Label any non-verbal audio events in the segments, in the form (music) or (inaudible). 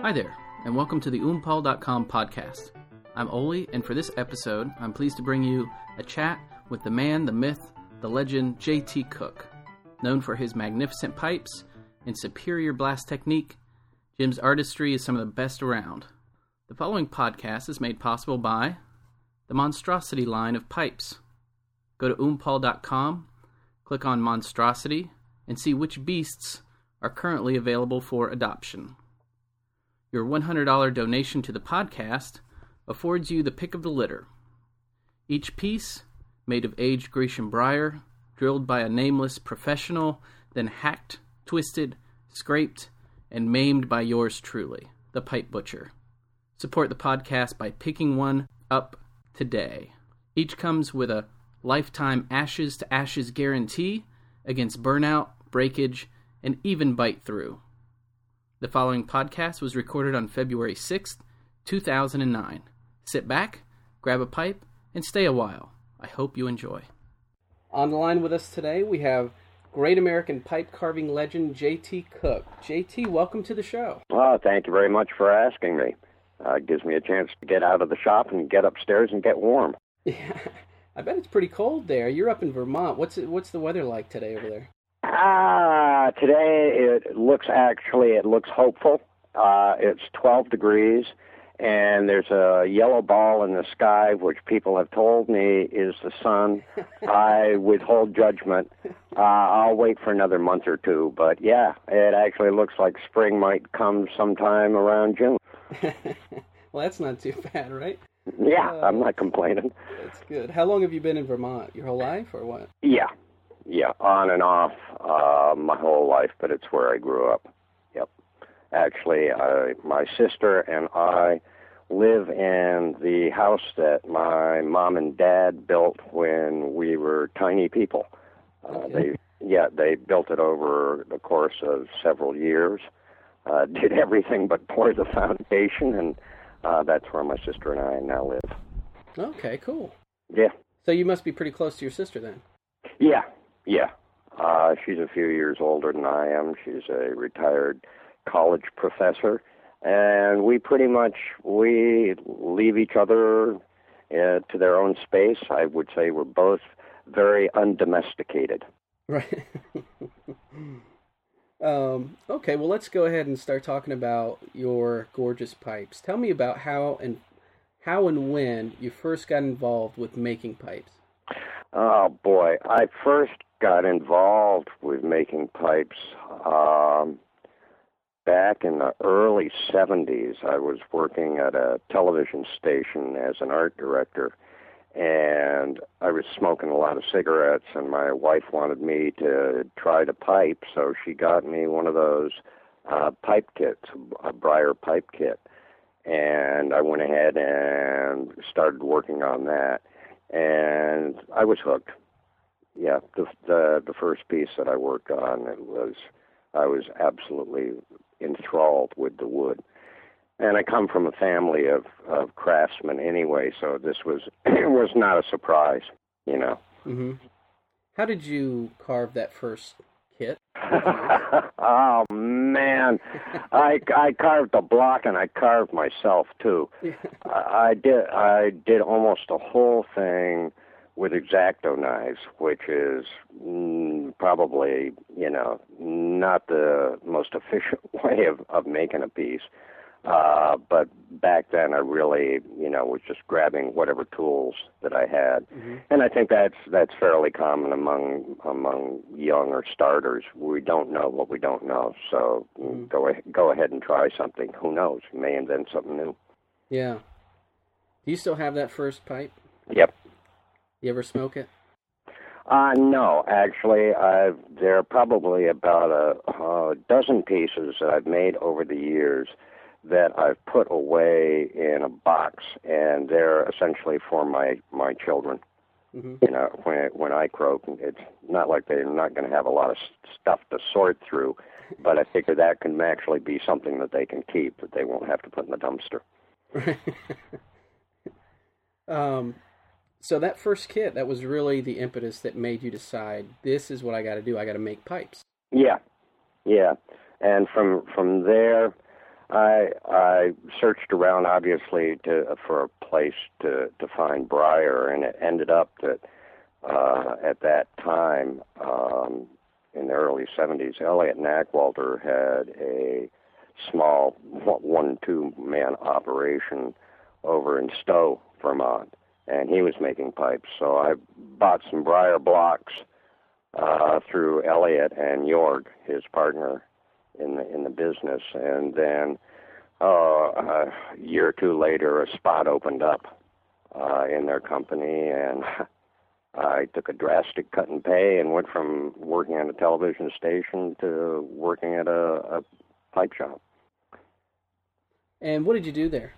Hi there, and welcome to the oompaul.com podcast. I'm Oli, and for this episode, I'm pleased to bring you a chat with the man, the myth, the legend, JT Cook. Known for his magnificent pipes and superior blast technique, Jim's artistry is some of the best around. The following podcast is made possible by the Monstrosity line of pipes. Go to oompaul.com, click on Monstrosity, and see which beasts are currently available for adoption. Your $100 donation to the podcast affords you the pick of the litter. Each piece, made of aged Grecian briar, drilled by a nameless professional, then hacked, twisted, scraped, and maimed by yours truly, the Pipe Butcher. Support the podcast by picking one up today. Each comes with a lifetime ashes to ashes guarantee against burnout, breakage, and even bite through. The following podcast was recorded on February 6th, 2009. Sit back, grab a pipe, and stay a while. I hope you enjoy. On the line with us today, we have great American pipe carving legend JT Cook. JT, welcome to the show. Well, thank you very much for asking me. Uh, it gives me a chance to get out of the shop and get upstairs and get warm. Yeah, (laughs) I bet it's pretty cold there. You're up in Vermont. What's it, what's the weather like today over there? Ah, today it looks actually it looks hopeful. Uh, it's 12 degrees, and there's a yellow ball in the sky, which people have told me is the sun. (laughs) I withhold judgment. Uh, I'll wait for another month or two, but yeah, it actually looks like spring might come sometime around June. (laughs) (laughs) well, that's not too bad, right? Yeah, uh, I'm not complaining. That's good. How long have you been in Vermont? Your whole life, or what? Yeah, yeah, on and off uh, my whole life, but it's where I grew up. Yep. Actually, I, my sister and I live in the house that my mom and dad built when we were tiny people. Uh, okay. They yeah, they built it over the course of several years. Uh, (laughs) did everything but pour the foundation, and uh, that's where my sister and I now live. Okay, cool. Yeah. So you must be pretty close to your sister then. Yeah, yeah. Uh, she's a few years older than I am. She's a retired college professor, and we pretty much we leave each other uh, to their own space. I would say we're both very undomesticated. Right. (laughs) um, okay, well, let's go ahead and start talking about your gorgeous pipes. Tell me about how and how and when you first got involved with making pipes. Oh boy, I first got involved with making pipes um, back in the early 70s. I was working at a television station as an art director, and I was smoking a lot of cigarettes, and my wife wanted me to try to pipe, so she got me one of those uh, pipe kits, a briar pipe kit. And I went ahead and started working on that, and I was hooked yeah, the, the the first piece that I worked on, it was I was absolutely enthralled with the wood. And I come from a family of, of craftsmen anyway, so this was (clears throat) it was not a surprise, you know. hmm How did you carve that first kit? (laughs) oh man, I I carved the block and I carved myself too. (laughs) I, I did I did almost the whole thing with X-Acto knives, which is mm, probably you know not the most efficient (laughs) way of of making a piece. Uh, but back then, I really you know was just grabbing whatever tools that I had, mm-hmm. and I think that's that's fairly common among among younger starters. We don't know what we don't know, so mm-hmm. go go ahead and try something. Who knows? You may invent something new. Yeah. Do you still have that first pipe? Yep. You ever smoke it? Uh, no, actually, I've, there are probably about a, a dozen pieces that I've made over the years that I've put away in a box, and they're essentially for my my children. Mm-hmm. You know, when when I croak, it's not like they're not going to have a lot of stuff to sort through, but I figure that can actually be something that they can keep that they won't have to put in the dumpster. (laughs) um, so that first kit, that was really the impetus that made you decide this is what I got to do. I got to make pipes. Yeah, yeah, and from from there, I I searched around obviously to for a place to to find Briar, and it ended up that uh, at that time um, in the early 70s, Elliot Nachwalter had a small one two man operation over in Stowe, Vermont, and he was making pipes. So I bought some Briar blocks uh, through Elliot and Jorg, his partner in the in the business, and then uh, a year or two later, a spot opened up uh, in their company, and (laughs) I took a drastic cut in pay and went from working at a television station to working at a, a pipe shop. And what did you do there?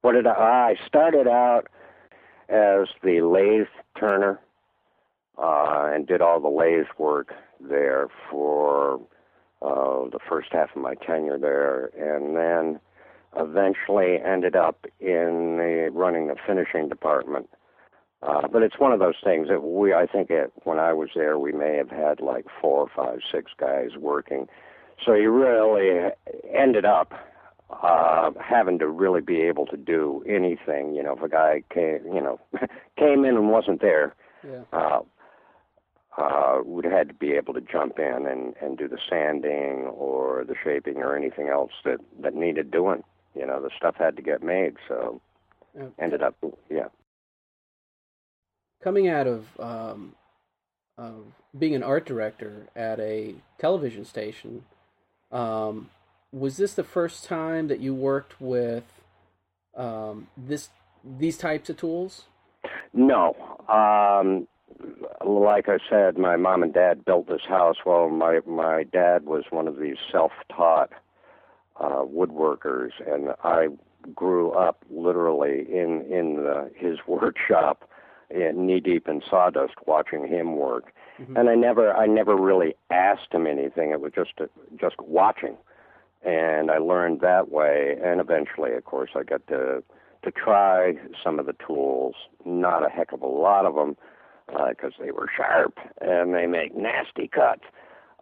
What did I? I started out as the lathe turner uh, and did all the lathe work there for uh, the first half of my tenure there, and then eventually ended up in the, running the finishing department. Uh, but it's one of those things that we, I think, it, when I was there, we may have had like four, five, six guys working. So you really ended up uh, having to really be able to do anything. You know, if a guy came, you know, (laughs) came in and wasn't there, yeah. uh, uh, would have had to be able to jump in and, and do the sanding or the shaping or anything else that, that needed doing. You know, the stuff had to get made, so Okay. ended up, yeah. Coming out of um, of being an art director at a television station, um, was this the first time that you worked with um, this these types of tools? No. Um, like I said, my mom and dad built this house. Well, my my dad was one of these self-taught uh, woodworkers, and I grew up literally in in the, his (laughs) workshop, in, knee deep in sawdust, watching him work. Mhm. And I never I never really asked him anything. It was just just watching, and I learned that way. And eventually, of course, I got to to try some of the tools. Not a heck of a lot of them because they were sharp and they make nasty cuts.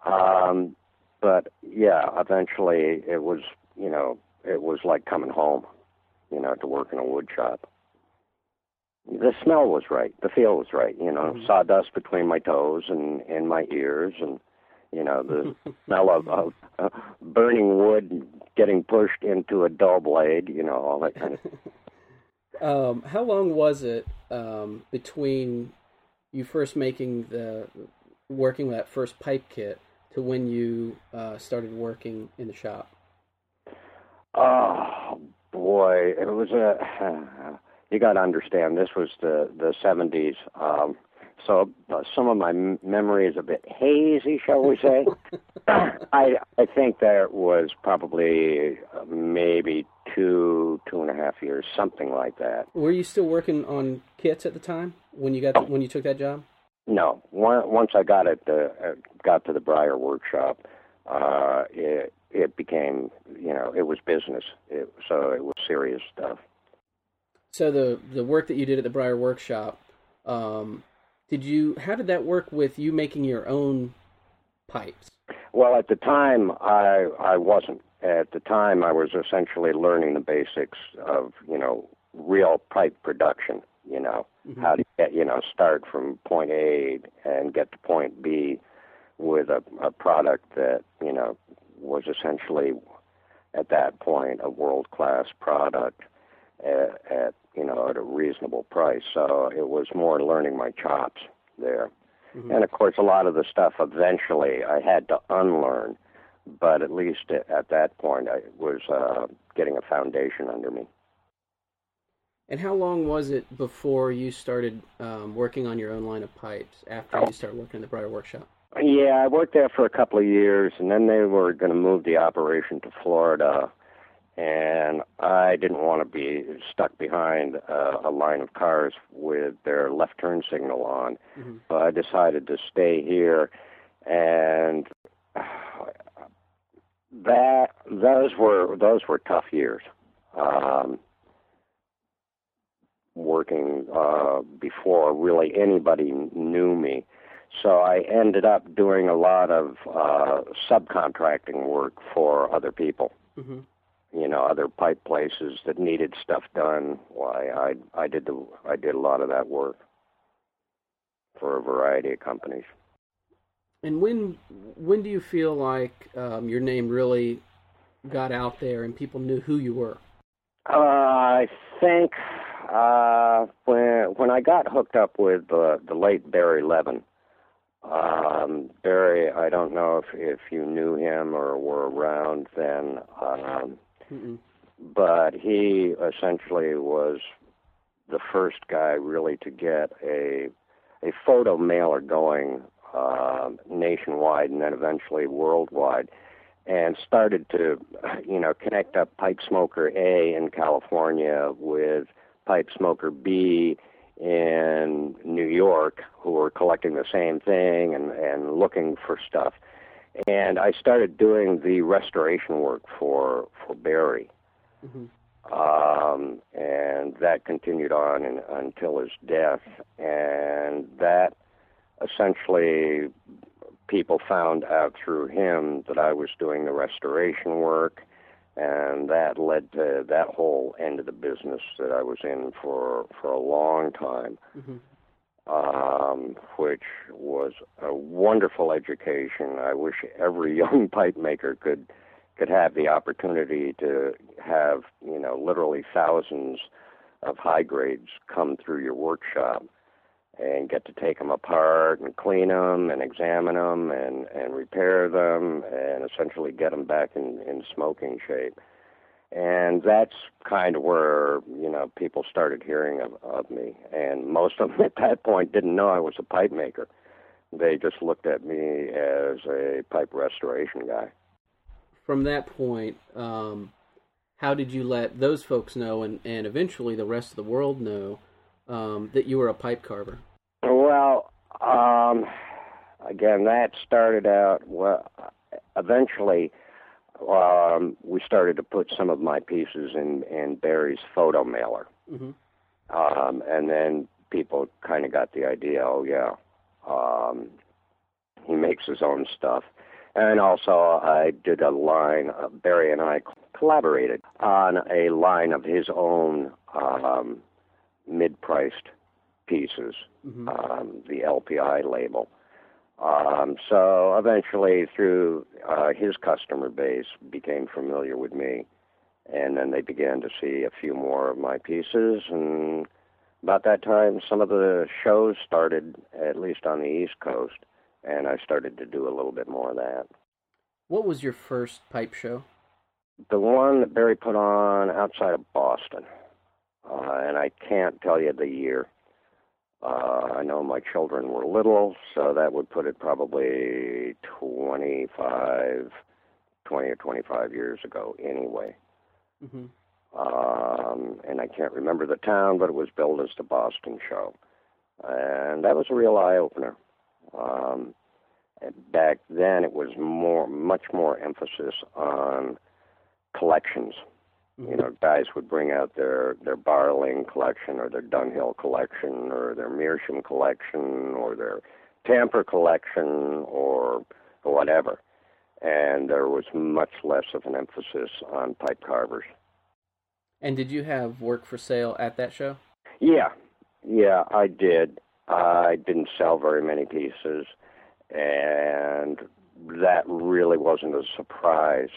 Um, but yeah, eventually it was, you know, it was like coming home, you know, to work in a wood shop. The smell was right, the feel was right, you know, Mhm. sawdust between my toes and and my ears, and you know the (laughs) smell of, of uh, burning wood getting pushed into a dull blade, you know, all that kind of. (laughs) um, how long was it um, between you first making the working with that first pipe kit to when you uh, started working in the shop? Oh boy, it was a. (sighs) You got to understand, this was the the seventies. Um, so uh, some of my m- memory is a bit hazy, shall we say? (laughs) I I think there was probably uh, maybe two two and a half years, something like that. Were you still working on kits at the time when you got when you took that job? No, one, once I got it, uh, uh, got to the Briar workshop, uh, it it became you know it was business. It, so it was serious stuff. So the the work that you did at the Briar Workshop, um, did you? How did that work with you making your own pipes? Well, at the time, I I wasn't. At the time, I was essentially learning the basics of you know real pipe production. You know Mhm. how to get you know start from point A and get to point B with a, a product that you know was essentially at that point a world class product at, at you know at a reasonable price. So it was more learning my chops there. Mhm. And of course, a lot of the stuff eventually I had to unlearn, but at least at, at that point I was uh, getting a foundation under me. And how long was it before you started um, working on your own line of pipes? After you started working in the Briar Workshop? Yeah, I worked there for a couple of years, and then they were going to move the operation to Florida, and I didn't want to be stuck behind uh, a line of cars with their left turn signal on. Mhm. So I decided to stay here, and (sighs) that those were those were tough years. Um, working uh, before really anybody knew me. So I ended up doing a lot of uh, subcontracting work for other people. Mm-hmm. You know, other pipe places that needed stuff done. Why I I did the I did a lot of that work for a variety of companies. And when when do you feel like um, your name really got out there and people knew who you were? Uh, I think uh, when when I got hooked up with uh, the late Barry Levin. Um, Barry, I don't know if if you knew him or were around then, um, Mm-mm. but he essentially was the first guy really to get a a photo mailer going um nationwide and then eventually worldwide, and started to you know connect up Pipe Smoker A in California with Pipe Smoker B in New York, who were collecting the same thing and and looking for stuff. And I started doing the restoration work for for Barry Mm-hmm. um, and that continued on in, until his death. And that essentially, people found out through him that I was doing the restoration work, and that led to that whole end of the business that I was in for for a long time. Mm-hmm. Um, which was a wonderful education. I wish every (laughs) young pipe maker could could have the opportunity to have you know literally thousands of high grades come through your workshop and get to take them apart and clean them and examine them and and repair them and essentially get them back in in smoking shape and that's kind of where you know people started hearing of, of me and most of them (laughs) at that point didn't know I was a pipe maker they just looked at me as a pipe restoration guy From that point, um, how did you let those folks know, and, and eventually the rest of the world know, um, that you were a pipe carver? Well, um, again, that started out. Well, eventually, um, we started to put some of my pieces in in Barry's photo mailer, Mm-hmm. um, and then people kind of got the idea. Oh yeah, um, he makes his own stuff. And also, I did a line. Uh, Barry and I collaborated on a line of his own um, mid-priced pieces Mm-hmm. um, the LPI label. Um, so eventually, through uh, his customer base, became familiar with me, and then they began to see a few more of my pieces. And about that time, some of the shows started, at least on the East Coast, and I started to do a little bit more of that. What was your first pipe show? The one that Barry put on outside of Boston, uh, and I can't tell you the year. Uh, I know my children were little, so that would put it probably 25, 20 or 25 years ago anyway. Mm-hmm. Um, and I can't remember the town, but it was billed as the Boston show. And that was a real eye opener. Um, and back then, it was more, much more emphasis on collections. You know, guys would bring out their their Barling collection or their Dunhill collection or their Meerschaum collection or their Tamper collection or whatever, and there was much less of an emphasis on pipe carvers. And did you have work for sale at that show? Yeah, yeah, I did. I didn't sell very many pieces, and that really wasn't a surprise.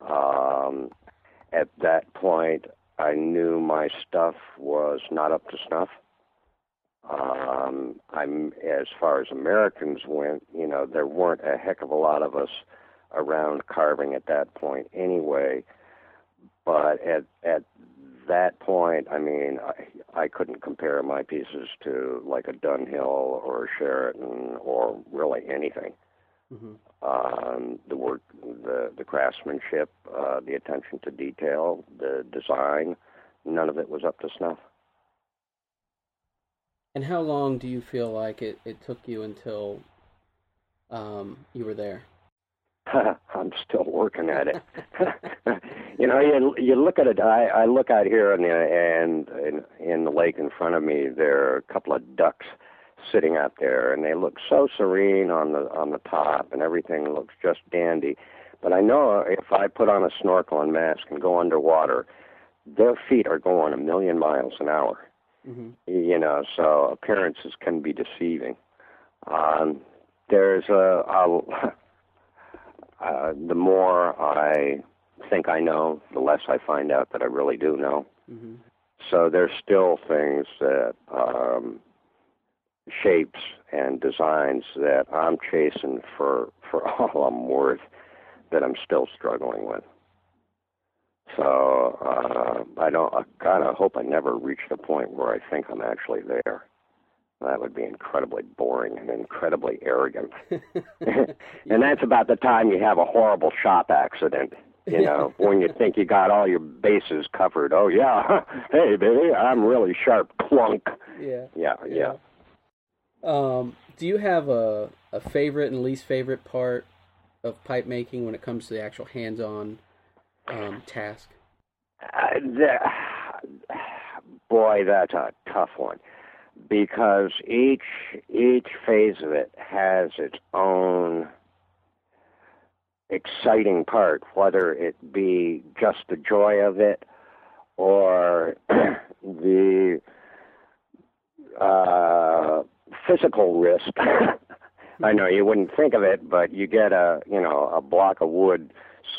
Um, at that point, I knew my stuff was not up to snuff. Um, I'm as far as Americans went, you know, there weren't a heck of a lot of us around carving at that point anyway. But at at that point, I mean, I, I couldn't compare my pieces to like a Dunhill or a Charatan or really anything. Mm-hmm. Um, the work, the the craftsmanship, uh, the attention to detail, the design, none of it was up to snuff. And how long do you feel like it, it took you until um, you were there? (laughs) I'm still working at it. (laughs) you know, you you look at it. I I look out here and and in in the lake in front of me. There are a couple of ducks sitting out there, and they look so serene on the on the top, and everything looks just dandy. But I know if I put on a snorkel and mask and go underwater, their feet are going a million miles an hour. Mm-hmm. You know, so appearances can be deceiving. Um, there's a, a (laughs) uh, the more I think I know, the less I find out that I really do know. Mm-hmm. So there's still things that um, shapes and designs that I'm chasing for for (laughs) all I'm worth that I'm still struggling with. So uh, I don't. I kind of hope I never reach the point where I think I'm actually there. That would be incredibly boring and incredibly arrogant. (laughs) (laughs) and that's about the time you have a horrible shop accident. You know, when you think you got all your bases covered. Oh yeah, hey baby, I'm really sharp. Clunk. Yeah. Yeah. Yeah. yeah. Um, do you have a a favorite and least favorite part of pipe making when it comes to the actual hands-on um, task? Uh, the, boy, that's a tough one because each each phase of it has its own exciting part, whether it be just the joy of it or (clears throat) the uh, physical risk. (laughs) I know you wouldn't think of it, but you get a you know a block of wood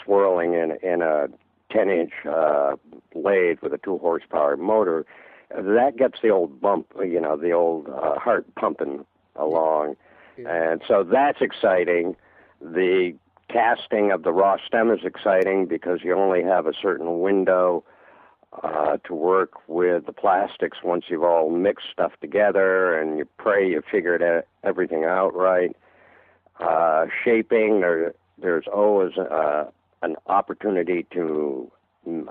swirling in in a 10 inch uh, lathe with a two horsepower motor. That gets the old bump, you know, the old uh, heart pumping along, yeah. and so that's exciting. The casting of the raw stem is exciting because you only have a certain window uh, to work with the plastics once you've all mixed stuff together and you pray you figured everything out right. Uh, shaping, there, there's always uh, an opportunity to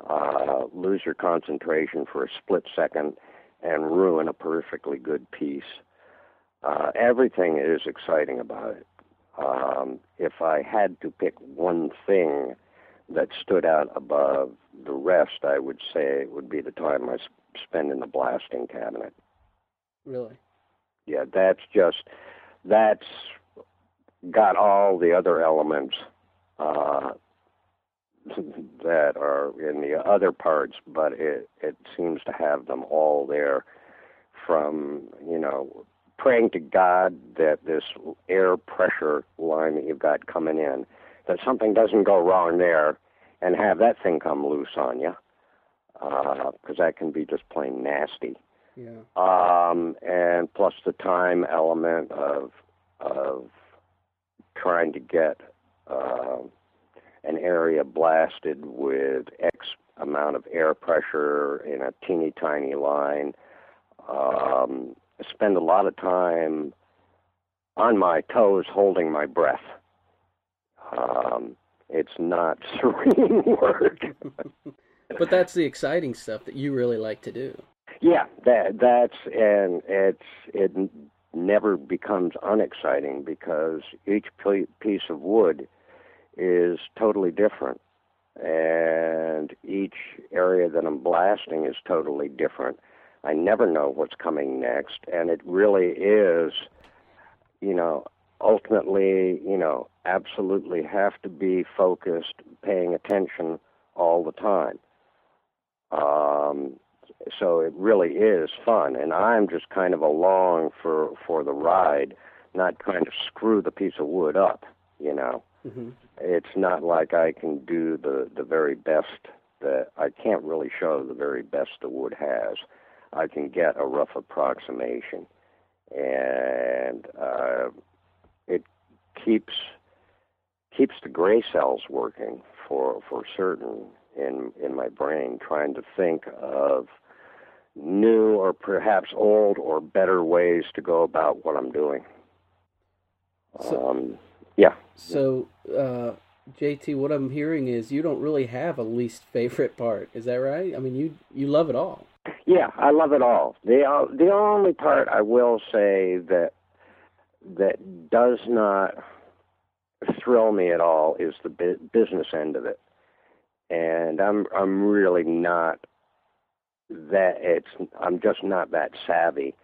uh, lose your concentration for a split second and ruin a perfectly good piece. Uh, everything is exciting about it. Um, if I had to pick one thing that stood out above the rest, I would say would be the time I spend in the blasting cabinet. Really? Yeah, that's just that's got all the other elements uh, (laughs) that are in the other parts, but it it seems to have them all there. From you know praying to God that this air pressure line that you've got coming in, that something doesn't go wrong there, and have that thing come loose on you, because uh, that can be just plain nasty. Yeah. Um, and plus the time element of of trying to get uh, an area blasted with X amount of air pressure in a teeny tiny line. Um, spend a lot of time on my toes holding my breath. Um, it's not (laughs) serene work. (laughs) but that's the exciting stuff that you really like to do. Yeah, that that's and it's it never becomes unexciting because each piece of wood is totally different and each area that I'm blasting is totally different. I never know what's coming next, and it really is, you know, ultimately, you know, absolutely have to be focused, paying attention all the time. Um, so it really is fun, and I'm just kind of along for for the ride, not trying to screw the piece of wood up, you know. Mm-hmm. It's not like I can do the the very best that I can't really show the very best the wood has. I can get a rough approximation, and uh, keeps keeps the gray cells working for for certain in in my brain, trying to think of new or perhaps old or better ways to go about what I'm doing. So, um, yeah. So, uh, JT, what I'm hearing is you don't really have a least favorite part. Is that right? I mean, you you love it all. Yeah, I love it all. The uh, the only part I will say that that does not thrill me at all is the bu- business end of it, and I'm I'm really not that it's I'm just not that savvy,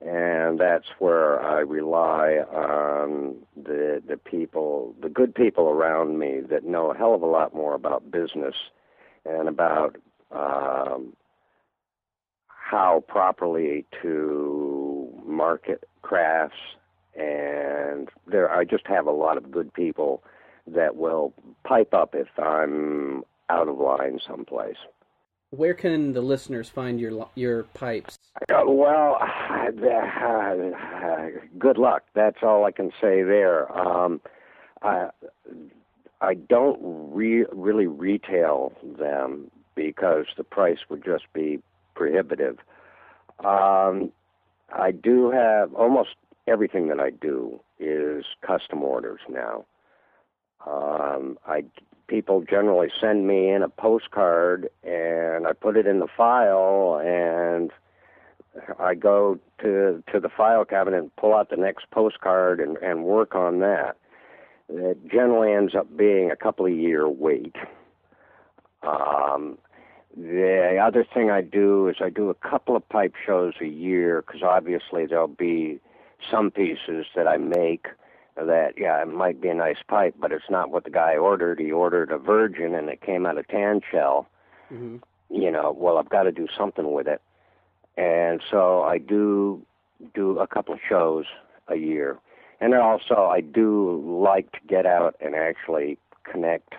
and that's where I rely on the the people, the good people around me that know a hell of a lot more about business and about um, how properly to market crafts. And there, I just have a lot of good people that will pipe up if I'm out of line someplace. Where can the listeners find your your pipes? Uh, well, uh, good luck. That's all I can say there. Um, I I don't re- really retail them because the price would just be prohibitive. Um, I do have almost everything that I do is custom orders now. Um, I people generally send me in a postcard and I put it in the file and I go to to the file cabinet and pull out the next postcard and, and work on that. It generally ends up being a couple of year wait. Um, the other thing I do is I do a couple of pipe shows a year because obviously there'll be some pieces that I make that yeah it might be a nice pipe but it's not what the guy ordered. He ordered a virgin and it came out of tan shell. Mm-hmm. you know well i've got to do something with it. And so i do do a couple of shows a year. And then also i do like to get out and actually connect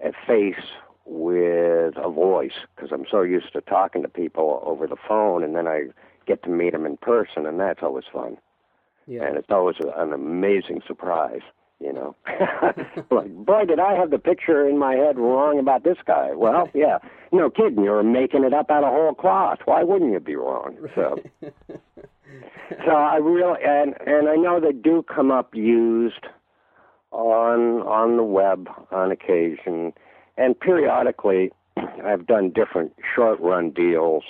a face with a voice because i'm so used to talking to people over the phone and then i get to meet them in person and that's always fun yeah. And it's always an amazing surprise, you know. (laughs) (laughs) like, boy, did I have the picture in my head wrong about this guy. Well, yeah, no kidding. You're making it up out of whole cloth. Why wouldn't you be wrong? So, (laughs) so I really and and I know they do come up used on on the web on occasion, and periodically (clears throat) I've done different short run deals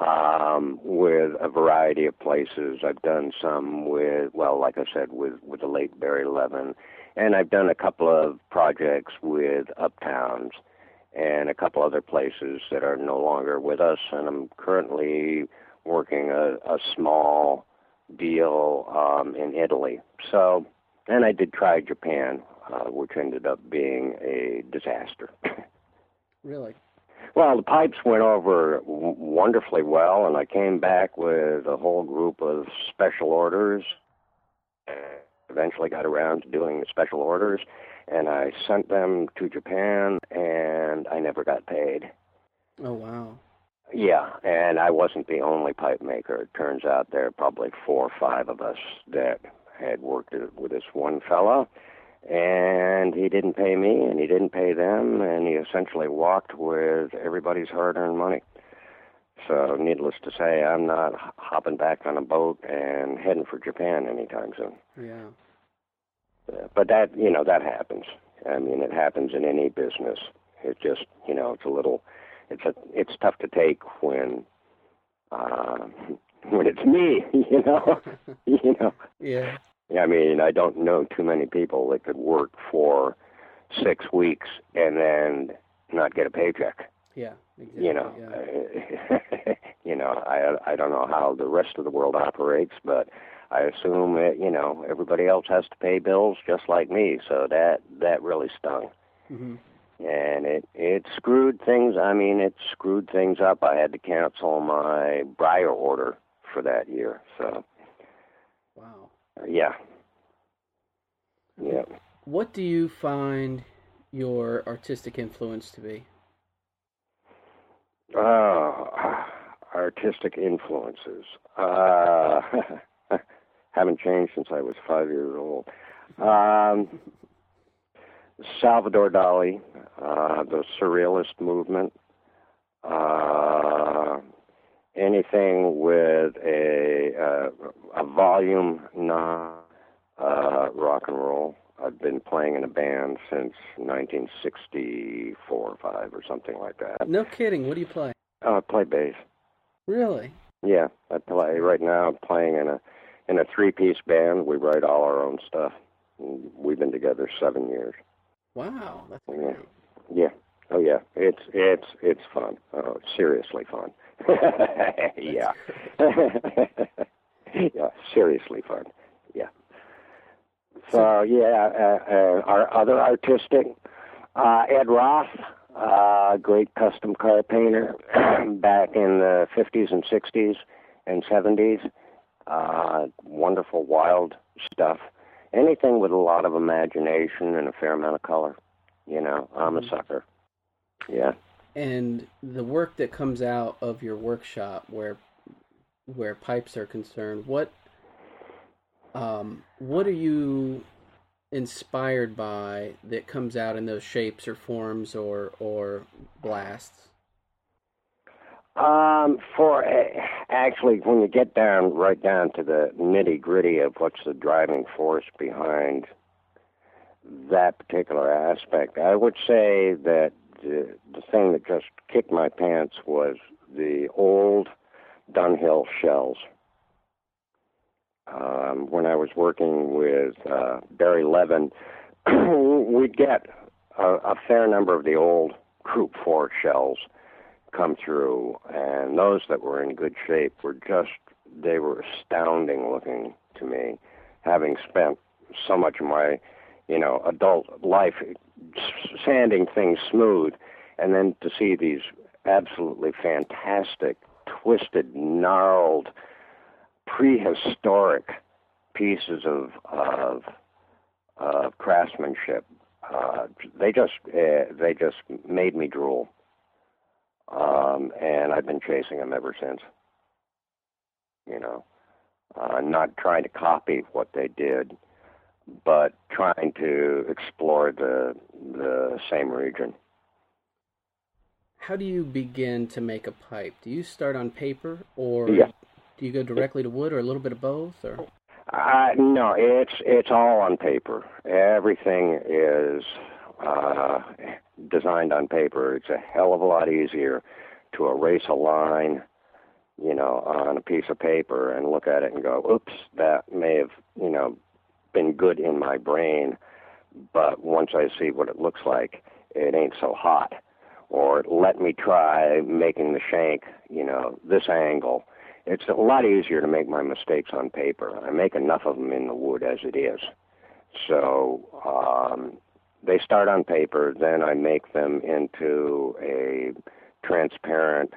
um, with a variety of places. I've done some with, well, like I said, with with the late Barry Levin, and I've done a couple of projects with Uptowns and a couple other places that are no longer with us. And I'm currently working a, a small deal um, in Italy. So, and I did try Japan, uh, which ended up being a disaster. really? Well, the pipes went over w- wonderfully well, and I came back with a whole group of special orders. Eventually got around to doing the special orders, and I sent them to Japan, and I never got paid. Oh, wow. Yeah, and I wasn't the only pipe maker. It turns out there are probably four or five of us that had worked with this one fellow and he didn't pay me and he didn't pay them and he essentially walked with everybody's hard-earned money. So needless to say i'm not hopping back on a boat and heading for japan anytime soon. Yeah but that you know that happens. I mean it happens in any business. It just you know it's a little it's a it's tough to take when uh (laughs) when it's me (laughs) you know? (laughs) You know? Yeah I mean, I don't know too many people that could work for six weeks and then not get a paycheck. Yeah, exactly. You know, yeah. (laughs) you know, I I don't know how the rest of the world operates, but I assume that you know everybody else has to pay bills just like me. So that that really stung. Mm-hmm. And it it screwed things. I mean, it screwed things up. I had to cancel my Briar order for that year. So yeah. Yeah. What do you find your artistic influence to be? Uh, artistic influences. Uh, (laughs) haven't changed since I was five years old. Um, Salvador Dali, uh, the Surrealist movement, uh, anything with a uh, a volume not uh, rock and roll. I've been playing in a band since 1964 or five or something like that. No kidding. What do you play? Uh, I play bass. Really? Yeah, I play right now. I'm playing in a in a three piece band. We write all our own stuff. We've been together seven years. Wow, that's great. Yeah. yeah. Oh yeah, it's it's it's fun. Oh, seriously fun. (laughs) yeah. (laughs) yeah, seriously fun. Yeah. So yeah, uh, uh, our other artistic, uh, Ed Roth, uh, great custom car painter (clears throat) back in the 50s and 60s and 70s. Uh, wonderful, wild stuff. Anything with a lot of imagination and a fair amount of color. You know, I'm a mm-hmm. sucker. Yeah. And the work that comes out of your workshop, where where pipes are concerned, what um, what are you inspired by that comes out in those shapes or forms or or blasts? Um, for uh, actually, when you get down right down to the nitty gritty of what's the driving force behind that particular aspect, I would say that the, the thing that just kicked my pants was the old Dunhill shells. Um, when I was working with uh, Barry Levin, (clears throat) we'd get a, a fair number of the old Krupp Four shells come through, and those that were in good shape were just they were astounding looking to me, having spent so much of my you know adult life sanding things smooth, and then to see these absolutely fantastic, twisted, gnarled, prehistoric pieces of of, of craftsmanship. Uh, they just uh, they just made me drool, um, and I've been chasing them ever since. You know, uh, not trying to copy what they did, but trying to explore the the same region. How do you begin to make a pipe? Do you start on paper, or yeah. Do you go directly to wood, or a little bit of both, or? Uh, no, it's it's all on paper. Everything is uh, designed on paper. It's a hell of a lot easier to erase a line, you know, on a piece of paper and look at it and go, "Oops, that may have, you know, been good in my brain, but once I see what it looks like, it ain't so hot. Or let me try making the shank, you know, this angle. It's a lot easier to make my mistakes on paper. I make enough of them in the wood as it is. So um, they start on paper, then I make them into a transparent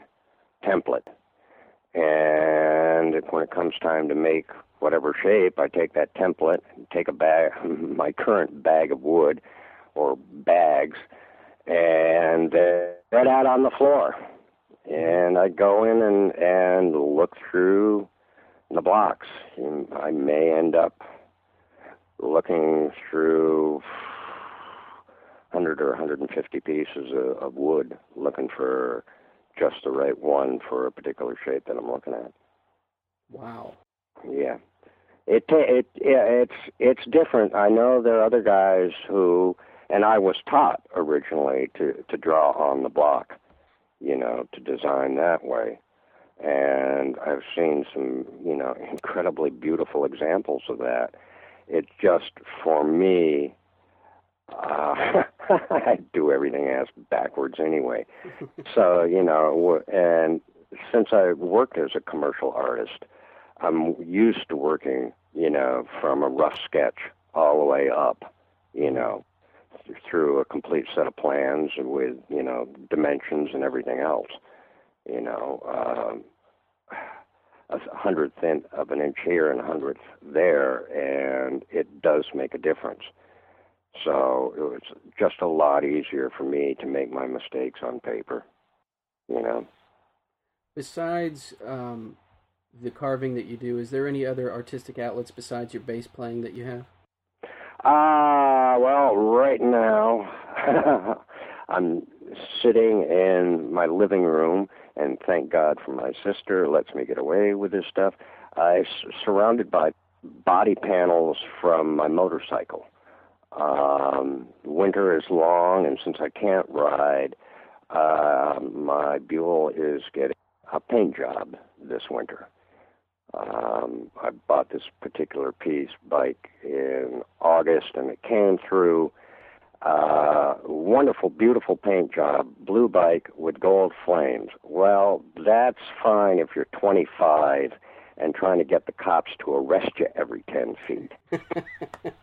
template. And when it comes time to make whatever shape, I take that template, take a bag, (laughs) my current bag of wood or bags, and uh, out on the floor. And I go in and and look through the blocks. I may end up looking through 100 or 150 pieces of, of wood, looking for just the right one for a particular shape that I'm looking at. Wow. Yeah. It it yeah, it's it's different. I know there are other guys who, and I was taught originally to to draw on the block, you know, to design that way, and I've seen some you know (laughs) incredibly beautiful examples of that. It just for me, uh, (laughs) I do everything ass backwards anyway. (laughs) so you know, and since I worked as a commercial artist I'm used to working, you know, from a rough sketch all the way up, you know, through a complete set of plans with, you know, dimensions and everything else. You know, um, a hundredth of an inch here and a hundredth there, and it does make a difference. So it was just a lot easier for me to make my mistakes on paper, you know. Besides um, the carving that you do, is there any other artistic outlets besides your bass playing that you have? Ah, uh, well, right now (laughs) I'm sitting in my living room, and thank God for my sister lets me get away with this stuff. I'm surrounded by body panels from my motorcycle. Um, winter is long, and since I can't ride, uh, my Buell is getting a paint job this winter. Um, I bought this particular piece bike in August, and it came through uh, wonderful, beautiful paint job, blue bike with gold flames. Well, that's fine if you're 25 and trying to get the cops to arrest you every 10 feet. (laughs)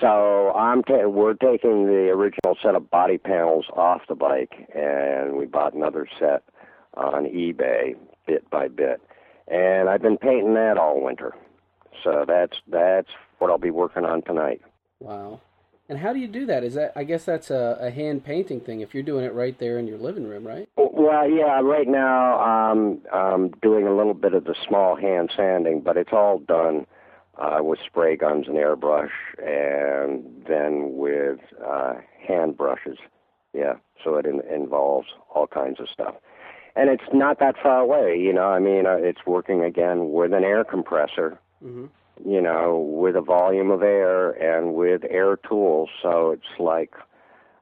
so I'm ta- we're taking the original set of body panels off the bike, and we bought another set on eBay, bit by bit, and I've been painting that all winter. So that's that's what I'll be working on tonight. Wow. And how do you do that? Is that I guess that's a, a hand painting thing if you're doing it right there in your living room, right? Well, yeah. Right now, um, I'm doing a little bit of the small hand sanding, but it's all done uh, with spray guns and airbrush, and then with uh, hand brushes. Yeah. So it in, involves all kinds of stuff, and it's not that far away. You know, I mean, uh, it's working again with an air compressor. Mm-hmm you know, with a volume of air and with air tools. So it's like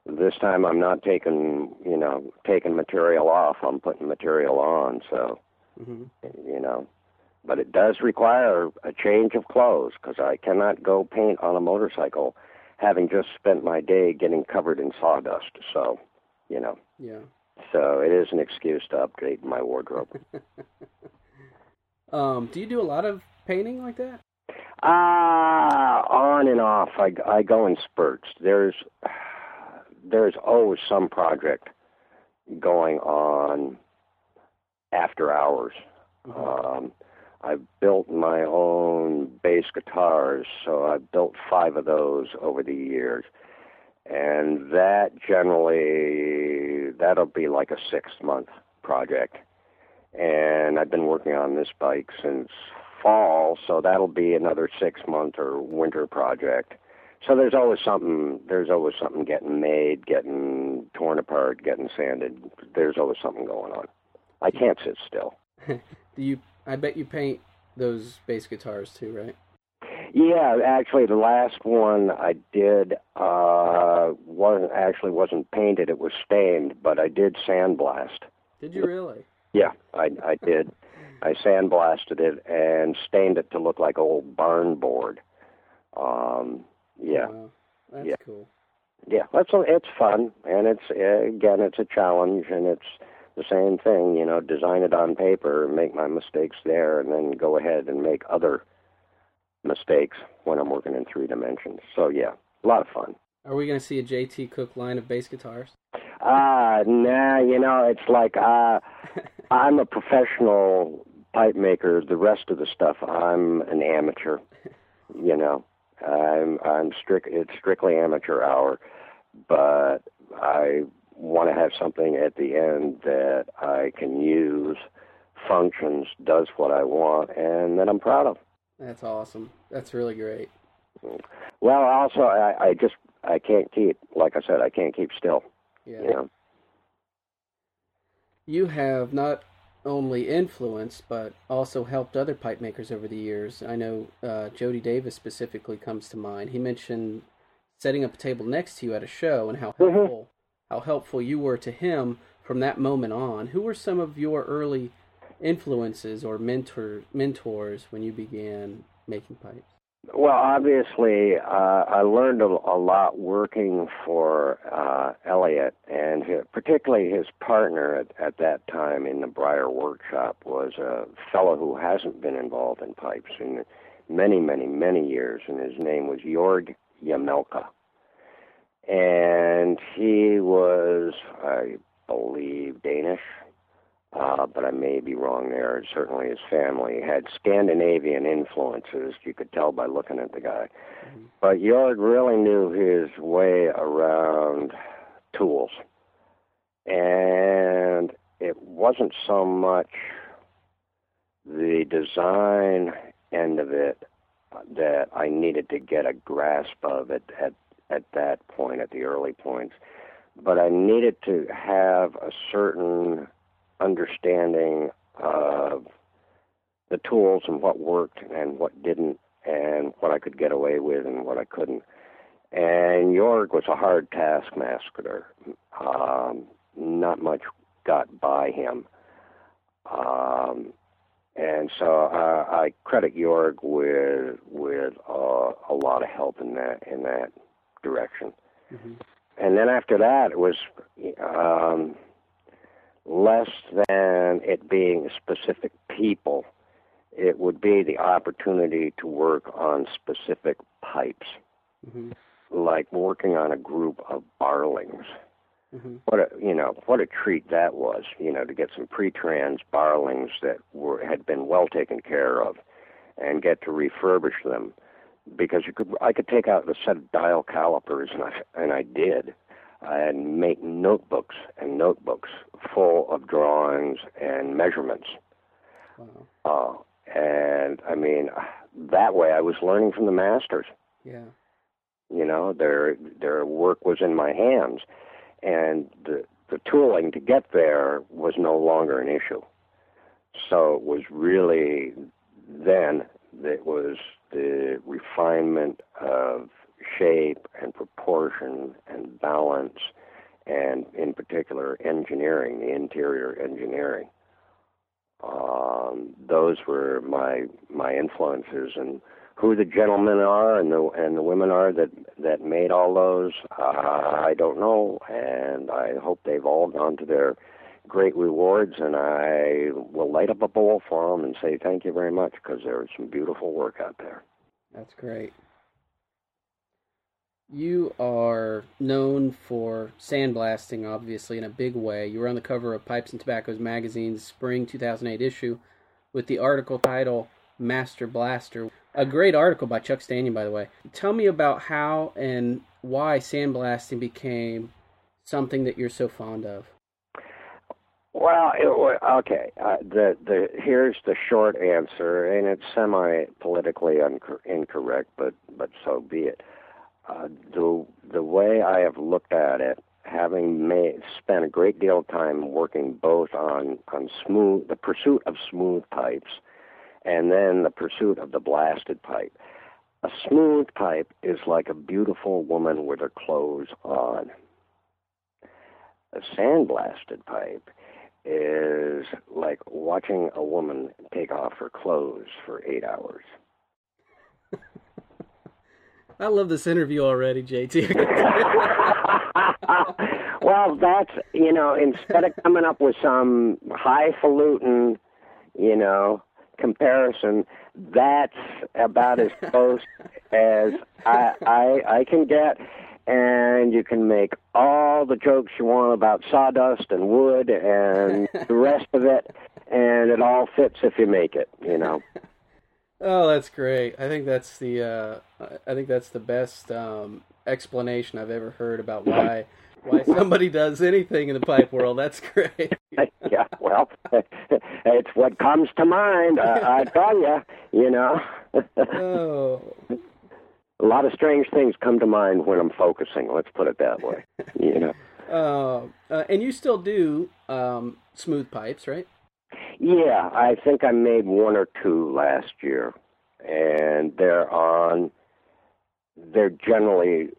this time I'm not taking, you know, taking material off. I'm putting material on. So, mm-hmm. you know, but it does require a change of clothes because I cannot go paint on a motorcycle having just spent my day getting covered in sawdust. So, you know. Yeah. So it is an excuse to upgrade my wardrobe. (laughs) um, do you do a lot of painting like that? Uh, on and off. I, I go in spurts. There's there's always some project going on after hours. Mm-hmm. Um, I've built my own bass guitars, so I've built five of those over the years, and that generally that'll be like a six month project. And I've been working on this bike since fall, so that'll be another six month or winter project. So there's always something. There's always something getting made, getting torn apart, getting sanded. There's always something going on. I can't sit still. (laughs) Do you? I bet you paint those bass guitars too, right? Yeah, actually, the last one I did uh, wasn't actually wasn't painted. It was stained, but I did sandblast. Did you really? Yeah, I I did. I sandblasted it and stained it to look like old barn board. Um, yeah, wow. that's yeah. cool. Yeah, that's it's fun, and it's again, it's a challenge, and it's the same thing. You know, design it on paper, make my mistakes there, and then go ahead and make other mistakes when I'm working in three dimensions. So yeah, a lot of fun. Are we going to see a JT Cooke line of bass guitars? Ah, uh, nah. You know, it's like uh, (laughs) I'm a professional pipe maker. The rest of the stuff, I'm an amateur. You know, I'm I'm strict. It's strictly amateur hour, but I want to have something at the end that I can use, functions, does what I want, and that I'm proud of. That's awesome. That's really great. Well, also, I, I just I can't keep, like I said, I can't keep still. Yeah. You know. You have not only influenced but also helped other pipe makers over the years. I know uh, Jody Davis specifically comes to mind. He mentioned setting up a table next to you at a show and how Mm-hmm. how helpful you were to him from that moment on. Who were some of your early influences or mentor mentors when you began making pipes? Well, obviously, uh, I learned a, a lot working for uh, Elliot, and his, particularly his partner at, at that time in the Briar Workshop was a fellow who hasn't been involved in pipes in many, many, many years, and his name was Jorg Yamelka. And he was, I believe, Danish, uh, but I may be wrong there. Certainly, his family had Scandinavian influences. You could tell by looking at the guy. Mm-hmm. But Yard really knew his way around tools, and it wasn't so much the design end of it that I needed to get a grasp of it at at that point, at the early points, but I needed to have a certain understanding of the tools and what worked and what didn't and what I could get away with and what I couldn't. And Jorg was a hard taskmaster. Um, not much got by him. Um, and so uh, I credit Jorg with with uh, a lot of help in that in that direction. Mm-hmm. And then after that, it was um, less than it being specific people. It would be the opportunity to work on specific pipes, mm-hmm. like working on a group of barlings. Mm-hmm. What a you know what a treat that was you know to get some pre-trans barlings that were had been well taken care of, and get to refurbish them, because you could I could take out a set of dial calipers and I and I did, and make notebooks and notebooks full of drawings and measurements. Wow. Uh, and I mean that way I was learning from the masters. Yeah. You know their their work was in my hands and the the tooling to get there was no longer an issue. So it was really then that was the refinement of shape and proportion and balance and in particular engineering, the interior engineering. Um, those were my my influences and who the gentlemen are and the and the women are that that made all those, uh, I don't know, and I hope they've all gone to their great rewards, and I will light up a bowl for them and say thank you very much because there was some beautiful work out there. That's great. You are known for sandblasting, obviously, in a big way. You were on the cover of Pipes and Tobaccos magazine's spring 2008 issue with the article title Master Blaster. A great article by Chuck Stanion, by the way. Tell me about how and why sandblasting became something that you're so fond of. Well, it, okay. Uh, the the here's the short answer, and it's semi politically incorrect, but but so be it. Uh, the the way I have looked at it, having made spent a great deal of time working both on on smooth the pursuit of smooth pipes and then the pursuit of the blasted pipe. A smooth pipe is like a beautiful woman with her clothes on. A sandblasted pipe is like watching a woman take off her clothes for eight hours. (laughs) I love this interview already, JT. (laughs) well, that's, you know, instead of coming up with some highfalutin, you know, comparison, that's about as close as I, I I can get. And you can make all the jokes you want about sawdust and wood and the rest of it, and it all fits if you make it. You know. Oh, that's great. I think that's the uh, I think that's the best um, explanation I've ever heard about why why somebody does anything in the pipe world. That's great. (laughs) yeah, well, (laughs) it's what comes to mind. I, I tell you, you know. oh. (laughs) A lot of strange things come to mind when I'm focusing. Let's put it that way. You know. Uh, uh, and you still do um, smooth pipes, right? Yeah, I think I made one or two last year, and they're on. They're generally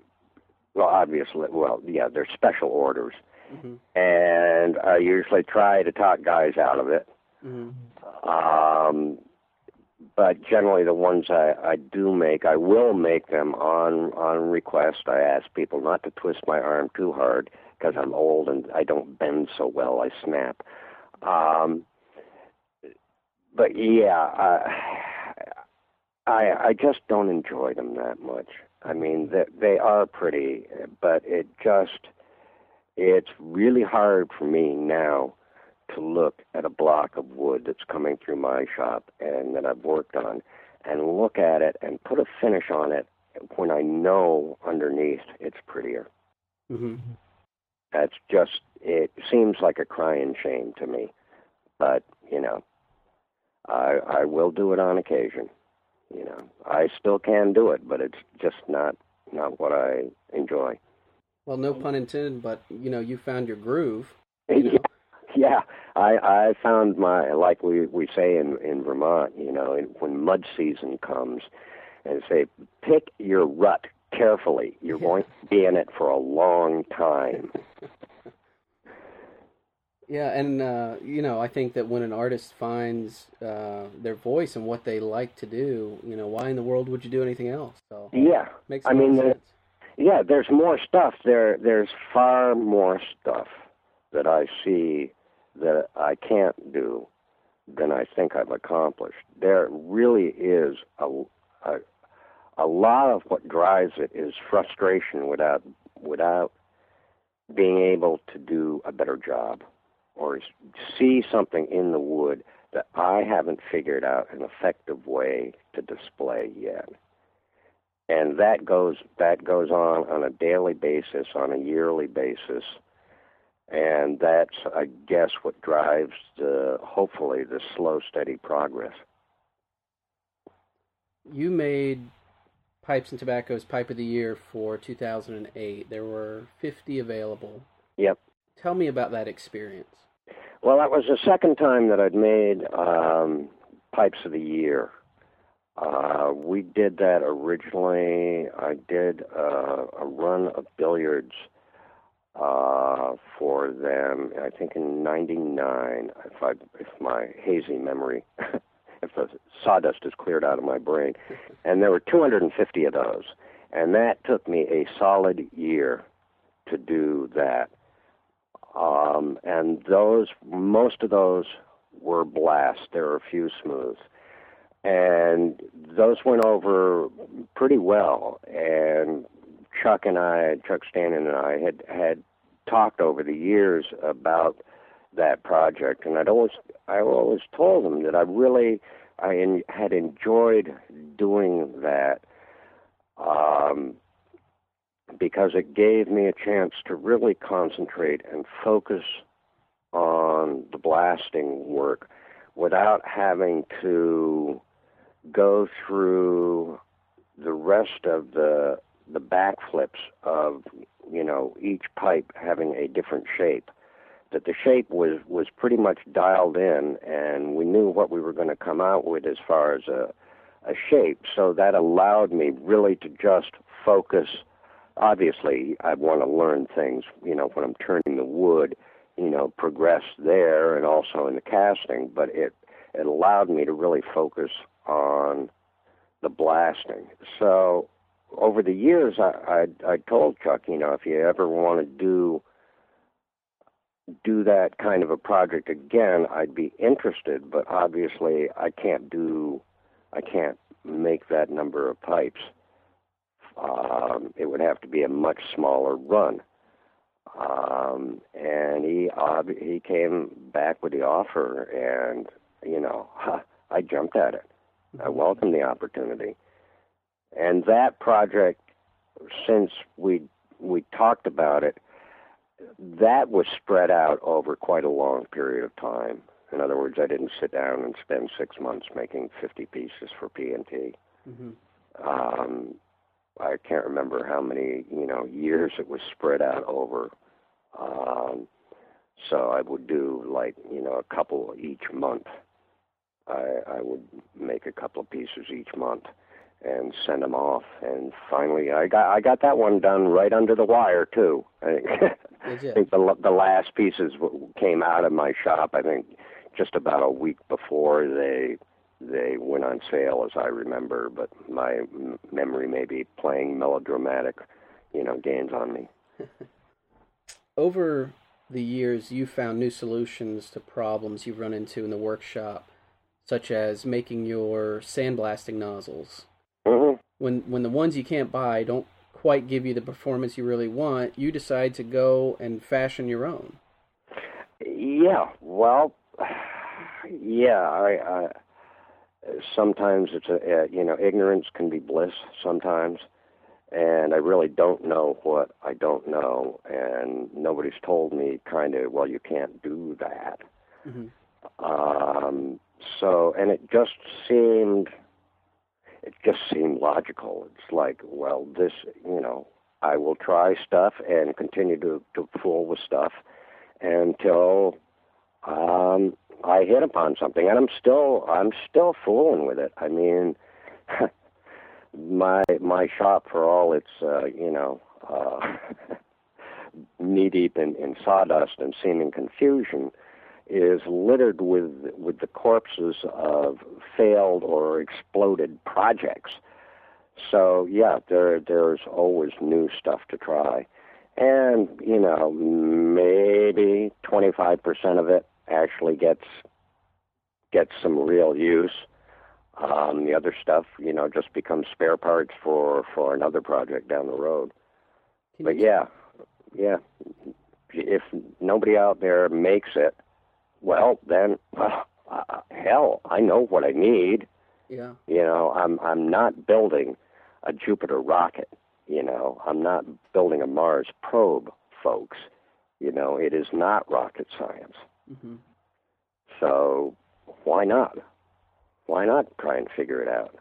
well, obviously, well, yeah, they're special orders, mm-hmm. and I usually try to talk guys out of it. Mm-hmm. Um, but generally, the ones I, I do make, I will make them on on request. I ask people not to twist my arm too hard because I'm old and I don't bend so well. I snap. Um, but yeah, I, I I just don't enjoy them that much. I mean, they, they are pretty, but it just, it's really hard for me now to look at a block of wood that's coming through my shop and that I've worked on and look at it and put a finish on it when I know underneath it's prettier. Mm-hmm. That's just, it seems like a crying shame to me. But, you know, I, I will do it on occasion. You know, I still can do it, but it's just not not what I enjoy. Well, no pun intended, but you know, you found your groove. You know? yeah, yeah. I I found my like we we say in in Vermont. You know, when mud season comes, and say pick your rut carefully. You're yeah. going to be in it for a long time. (laughs) Yeah, and uh, you know, I think that when an artist finds uh, their voice and what they like to do, you know, why in the world would you do anything else? So yeah, makes I mean, sense. yeah, there's more stuff. There, there's far more stuff that I see that I can't do than I think I've accomplished. There really is a, a, a lot of what drives it is frustration without without being able to do a better job or see something in the wood that I haven't figured out an effective way to display yet. And that goes that goes on on a daily basis, on a yearly basis, and that's I guess what drives the hopefully the slow steady progress. You made Pipes and Tobacco's Pipe of the Year for 2008. There were 50 available. Yep. Tell me about that experience. Well, that was the second time that I'd made um, Pipes of the Year. Uh, we did that originally. I did uh, a run of billiards uh, for them. I think in '99, if I, if my hazy memory, (laughs) if the sawdust is cleared out of my brain, (laughs) and there were 250 of those, and that took me a solid year to do that. Um, and those, most of those were blasts. There were a few smooths. And those went over pretty well. And Chuck and I, Chuck Stanion and I, had had talked over the years about that project, and I'd always I always told him that I really I had enjoyed doing that um, because it gave me a chance to really concentrate and focus on the blasting work without having to go through the rest of the the backflips of you know each pipe having a different shape. That the shape was was pretty much dialed in and we knew what we were going to come out with as far as a a shape. So that allowed me really to just focus obviously I want to learn things you know when I'm turning the wood you know progress there and also in the casting but it it allowed me to really focus on the blasting so over the years, I, I I told Chuck, you know, if you ever want to do do that kind of a project again, I'd be interested. But obviously, I can't do, I can't make that number of pipes. Um, it would have to be a much smaller run. Um, and he he came back with the offer, and you know, (laughs) I jumped at it. I welcomed the opportunity and that project, since we we talked about it, that was spread out over quite a long period of time. In other words, I didn't sit down and spend six months making 50 pieces for P&T. Mm-hmm. Um, I can't remember how many you know years it was spread out over. Um, so I would do like you know a couple each month. I, I would make a couple of pieces each month and send them off. And finally, I got I got that one done right under the wire too. I think (laughs) I think the the last pieces came out of my shop. I think just about a week before they they went on sale, as I remember. But my m- memory may be playing melodramatic, you know, gains on me. (laughs) Over the years, you found new solutions to problems you've run into in the workshop, such as making your sandblasting nozzles Mm-hmm. When when the ones you can't buy don't quite give you the performance you really want, you decide to go and fashion your own. Yeah, well, (sighs) yeah, I, I sometimes it's a uh, you know ignorance can be bliss sometimes and I really don't know what I don't know, and nobody's told me kind of, well, you can't do that. Mm-hmm. Um, so, and it just seemed it just seemed logical. It's like, well, this, you know, I will try stuff and continue to, to fool with stuff until um, I hit upon something, and I'm still I'm still fooling with it. I mean, (laughs) my my shop for all its uh, you know uh, (laughs) knee deep in, in sawdust and seeming confusion is littered with with the corpses of failed or exploded projects. So yeah, there there's always new stuff to try, and you know maybe 25% of it actually gets gets some real use. Um, the other stuff, you know, just becomes spare parts for for another project down the road. Can But yeah, yeah, if nobody out there makes it, well then, uh, uh, hell, I know what I need. yeah, You know, I'm I'm not building a Jupiter rocket. You know, I'm not building a Mars probe, folks. You know, it is not rocket science. Hmm So why not? Why not try and figure it out?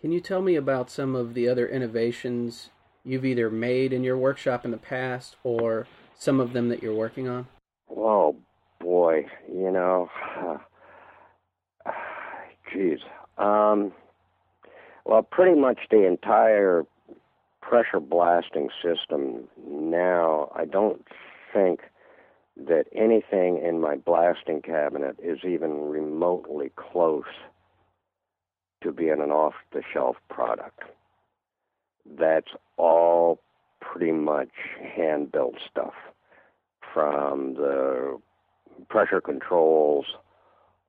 Can you tell me about some of the other innovations you've either made in your workshop in the past or some of them that you're working on? Oh boy, you know, (sighs) geez. Um, well, pretty much the entire pressure blasting system now. I don't think that anything in my blasting cabinet is even remotely close to being an off-the-shelf product. That's all pretty much hand-built stuff from the pressure controls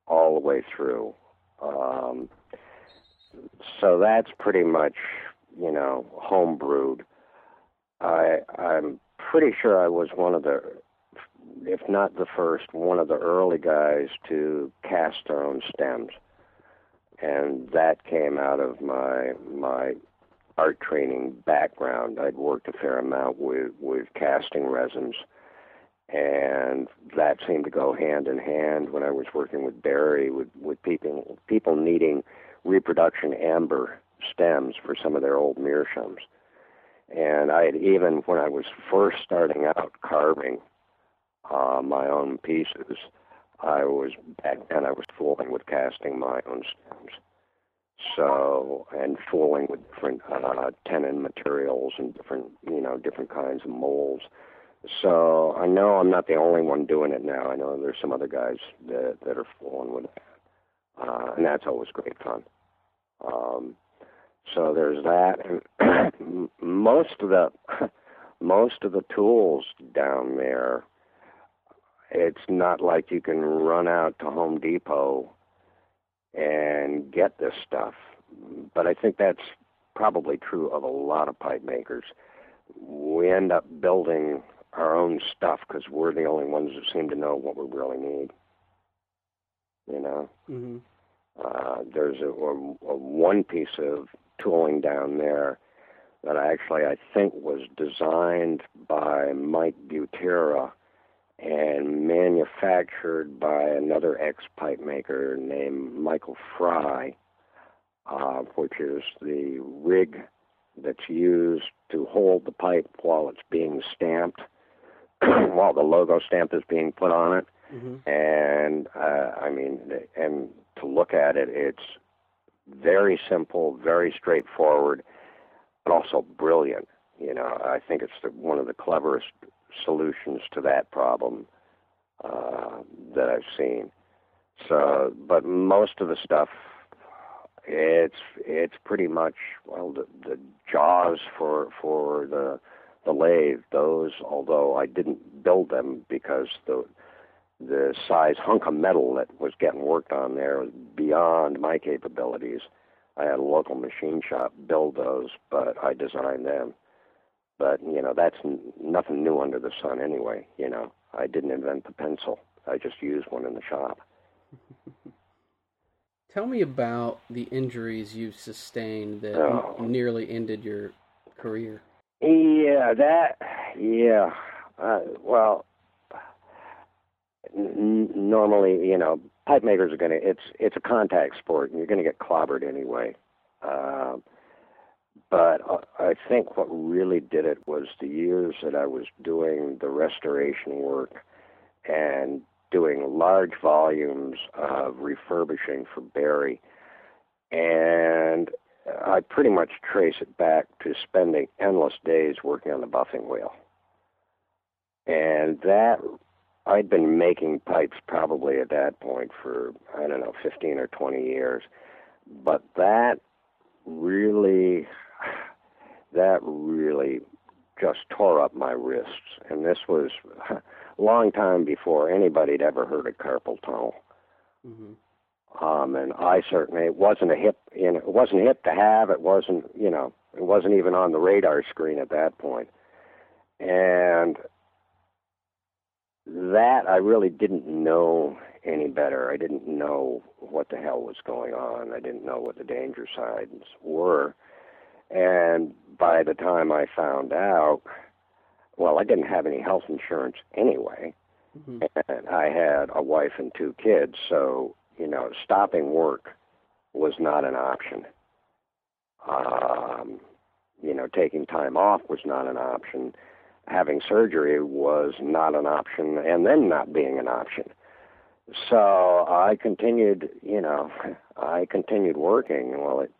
all the way through. Um, so that's pretty much, you know, home brewed. I I'm pretty sure I was one of the, if not the first, one of the early guys to cast their own stems, and that came out of my my art training background. I'd worked a fair amount with with casting resins and that seemed to go hand in hand when I was working with Barry with with people people needing reproduction amber stems for some of their old meerschaums. And I had even when I was first starting out carving uh, my own pieces, I was back then I was fooling with casting my own stems. So and fooling with different uh, tenon materials and different you know different kinds of molds. So I know I'm not the only one doing it now. I know there's some other guys that that are fooling with that, uh, and that's always great fun. Um, so there's that, and (clears throat) most of the (laughs) most of the tools down there. It's not like you can run out to Home Depot and get this stuff, but I think that's probably true of a lot of pipe makers. We end up building our own stuff because we're the only ones that seem to know what we really need. You know, hmm uh, there's a, a, a one piece of tooling down there that actually I think was designed by Mike Butera and manufactured by another ex-pipe maker named Michael Fry, uh, which is the rig that's used to hold the pipe while it's being stamped, (clears throat) while the logo stamp is being put on it. hmm And uh, I mean, and to look at it, it's very simple, very straightforward, but also brilliant. You know, I think it's the, one of the cleverest solutions to that problem uh, that I've seen. So, but most of the stuff, it's it's pretty much well the, the jaws for for the the lathe. Those, although I didn't build them because the the size hunk of metal that was getting worked on there was beyond my capabilities. I had a local machine shop build those, but I designed them. But you know, that's n- nothing new under the sun anyway. You know, I didn't invent the pencil. I just used one in the shop. (laughs) Tell me about the injuries you've sustained that Oh. nearly ended your career. Yeah, that. Yeah. Uh, well, n- normally, you know, pipe makers are gonna. It's it's a contact sport, and you're gonna get clobbered anyway. Um, but uh, I think what really did it was the years that I was doing the restoration work and doing large volumes of refurbishing for Barry, and I pretty much trace it back to spending endless days working on the buffing wheel. And that, I'd been making pipes probably at that point for, I don't know, 15 or 20 years. But that really, that really just tore up my wrists. And this was a (laughs) long time before anybody had ever heard of carpal tunnel. Mm-hmm. Um, and I certainly it wasn't a hip, you know, it wasn't hip to have. It wasn't, you know, it wasn't even on the radar screen at that point. And that I really didn't know any better. I didn't know what the hell was going on. I didn't know what the danger signs were. And by the time I found out, well, I didn't have any health insurance anyway. Mm-hmm. And I had a wife and two kids, so, you know, stopping work was not an option. Um, you know, taking time off was not an option. Having surgery was not an option, and then not being an option. So I continued, you know, (laughs) I continued working. Well, it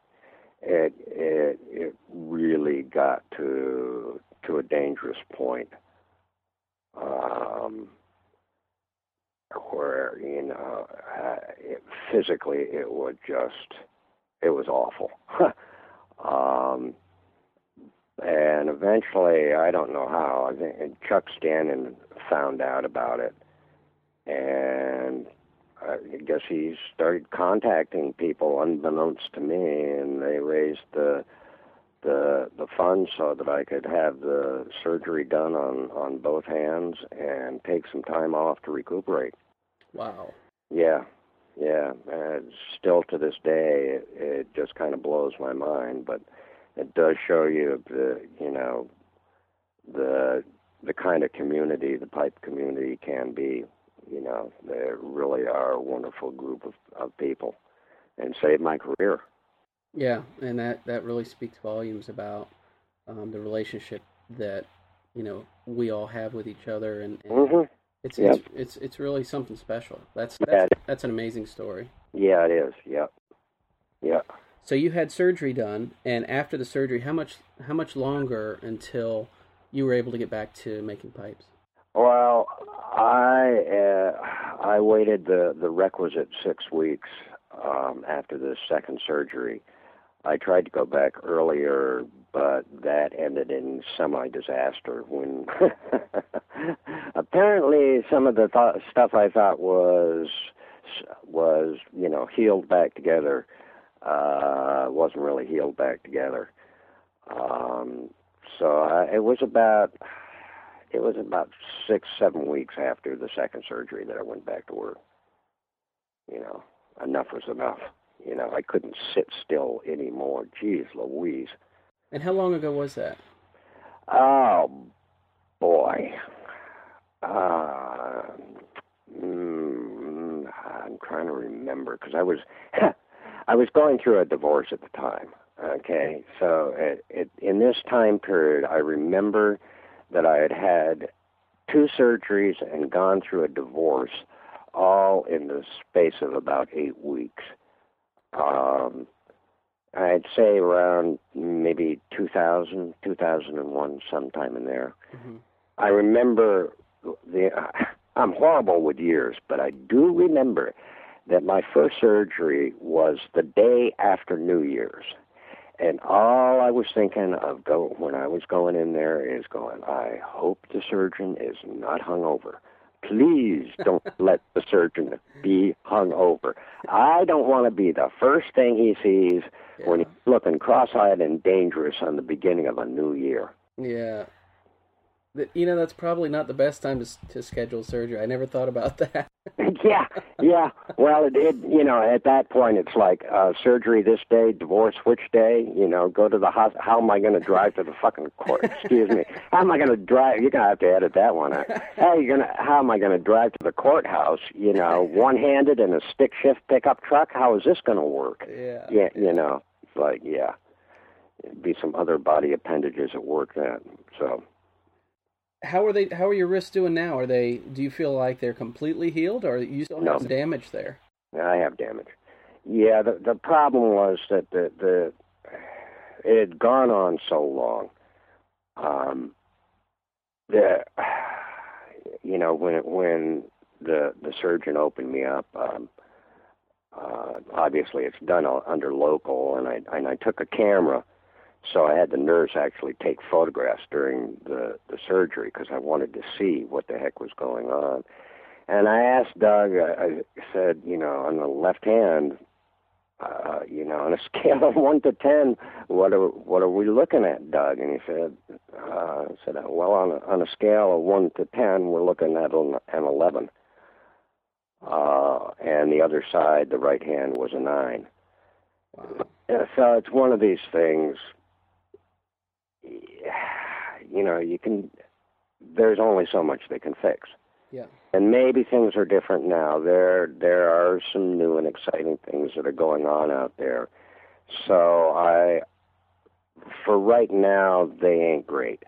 it it it really got to to a dangerous point um, where you know uh, it, physically it would just it was awful. (laughs) um, and eventually, I don't know how. I think Chuck Stanion found out about it, and I guess he started contacting people unbeknownst to me, and they raised the the the funds so that I could have the surgery done on on both hands and take some time off to recuperate. Wow. Yeah, yeah. And still to this day, it, it just kind of blows my mind, but it does show you the you know the the kind of community the pipe community can be you know, they really are a wonderful group of, of people and saved my career. Yeah, and that, that really speaks volumes about um, the relationship that, you know, we all have with each other and, and mm-hmm. it's, yep. it's it's it's really something special. That's that's, yeah. that's an amazing story. Yeah, it is. Yep. Yeah. So you had surgery done, and after the surgery, how much how much longer until you were able to get back to making pipes? Well, I uh, I waited the the requisite six weeks um, after the second surgery. I tried to go back earlier, but that ended in semi disaster. When (laughs) apparently some of the th- stuff I thought was was you know healed back together uh, wasn't really healed back together. Um, so I, it was about it was about six, seven weeks after the second surgery that I went back to work. You know, enough was enough. You know, I couldn't sit still anymore. Jeez Louise. And how long ago was that? Oh, boy. Uh, mm, I'm trying to remember because I was (laughs) I was going through a divorce at the time. Okay, so it, it, in this time period, I remember that I had had two surgeries and gone through a divorce all in the space of about eight weeks. Um, I'd say around maybe 2000, 2001, sometime in there. Mm-hmm. I remember the. I'm horrible with years, but I do remember that my first surgery was the day after New Year's. And all I was thinking of go when I was going in there is going, I hope the surgeon is not hungover. Please (laughs) don't let the surgeon be hungover. I don't want to be the first thing he sees yeah. when he's looking cross-eyed and dangerous on the beginning of a new year. Yeah, you know that's probably not the best time to to schedule surgery. I never thought about (laughs) that. (laughs) yeah, yeah. Well, it, it you know at that point it's like uh, surgery this day, divorce which day. You know, go to the hospital. How am I going to drive to the fucking court? (laughs) Excuse me. How am I going to drive? You're going to have to edit that one. Out. Hey, you're gonna. How am I going to drive to the courthouse? You know, one-handed in a stick shift pickup truck. How is this going to work? Yeah. Yeah. You know, it's like yeah, It'd be some other body appendages at work then. So how are they? How are your wrists doing now? Are they? Do you feel like they're completely healed, or you still have some damage there? I have damage. Yeah, the the problem was that the the it had gone on so long. Um, the you know when it, when the the surgeon opened me up, um, uh, obviously it's done under local, and I and I took a camera, so I had the nurse actually take photographs during the the surgery because I wanted to see what the heck was going on. And I asked Doug, I, I said, you know, on the left hand, uh, you know, on a (laughs) scale of one to ten, what are what are we looking at, Doug? And he said, uh, I said, well, on a, on a scale of one to ten, we're looking at an, an eleven. Uh, and the other side, the right hand, was a nine. Wow. So it's one of these things. (sighs) You know, you can. There's only so much they can fix. Yeah. And maybe things are different now. There there are some new and exciting things that are going on out there. So I for right now they ain't great.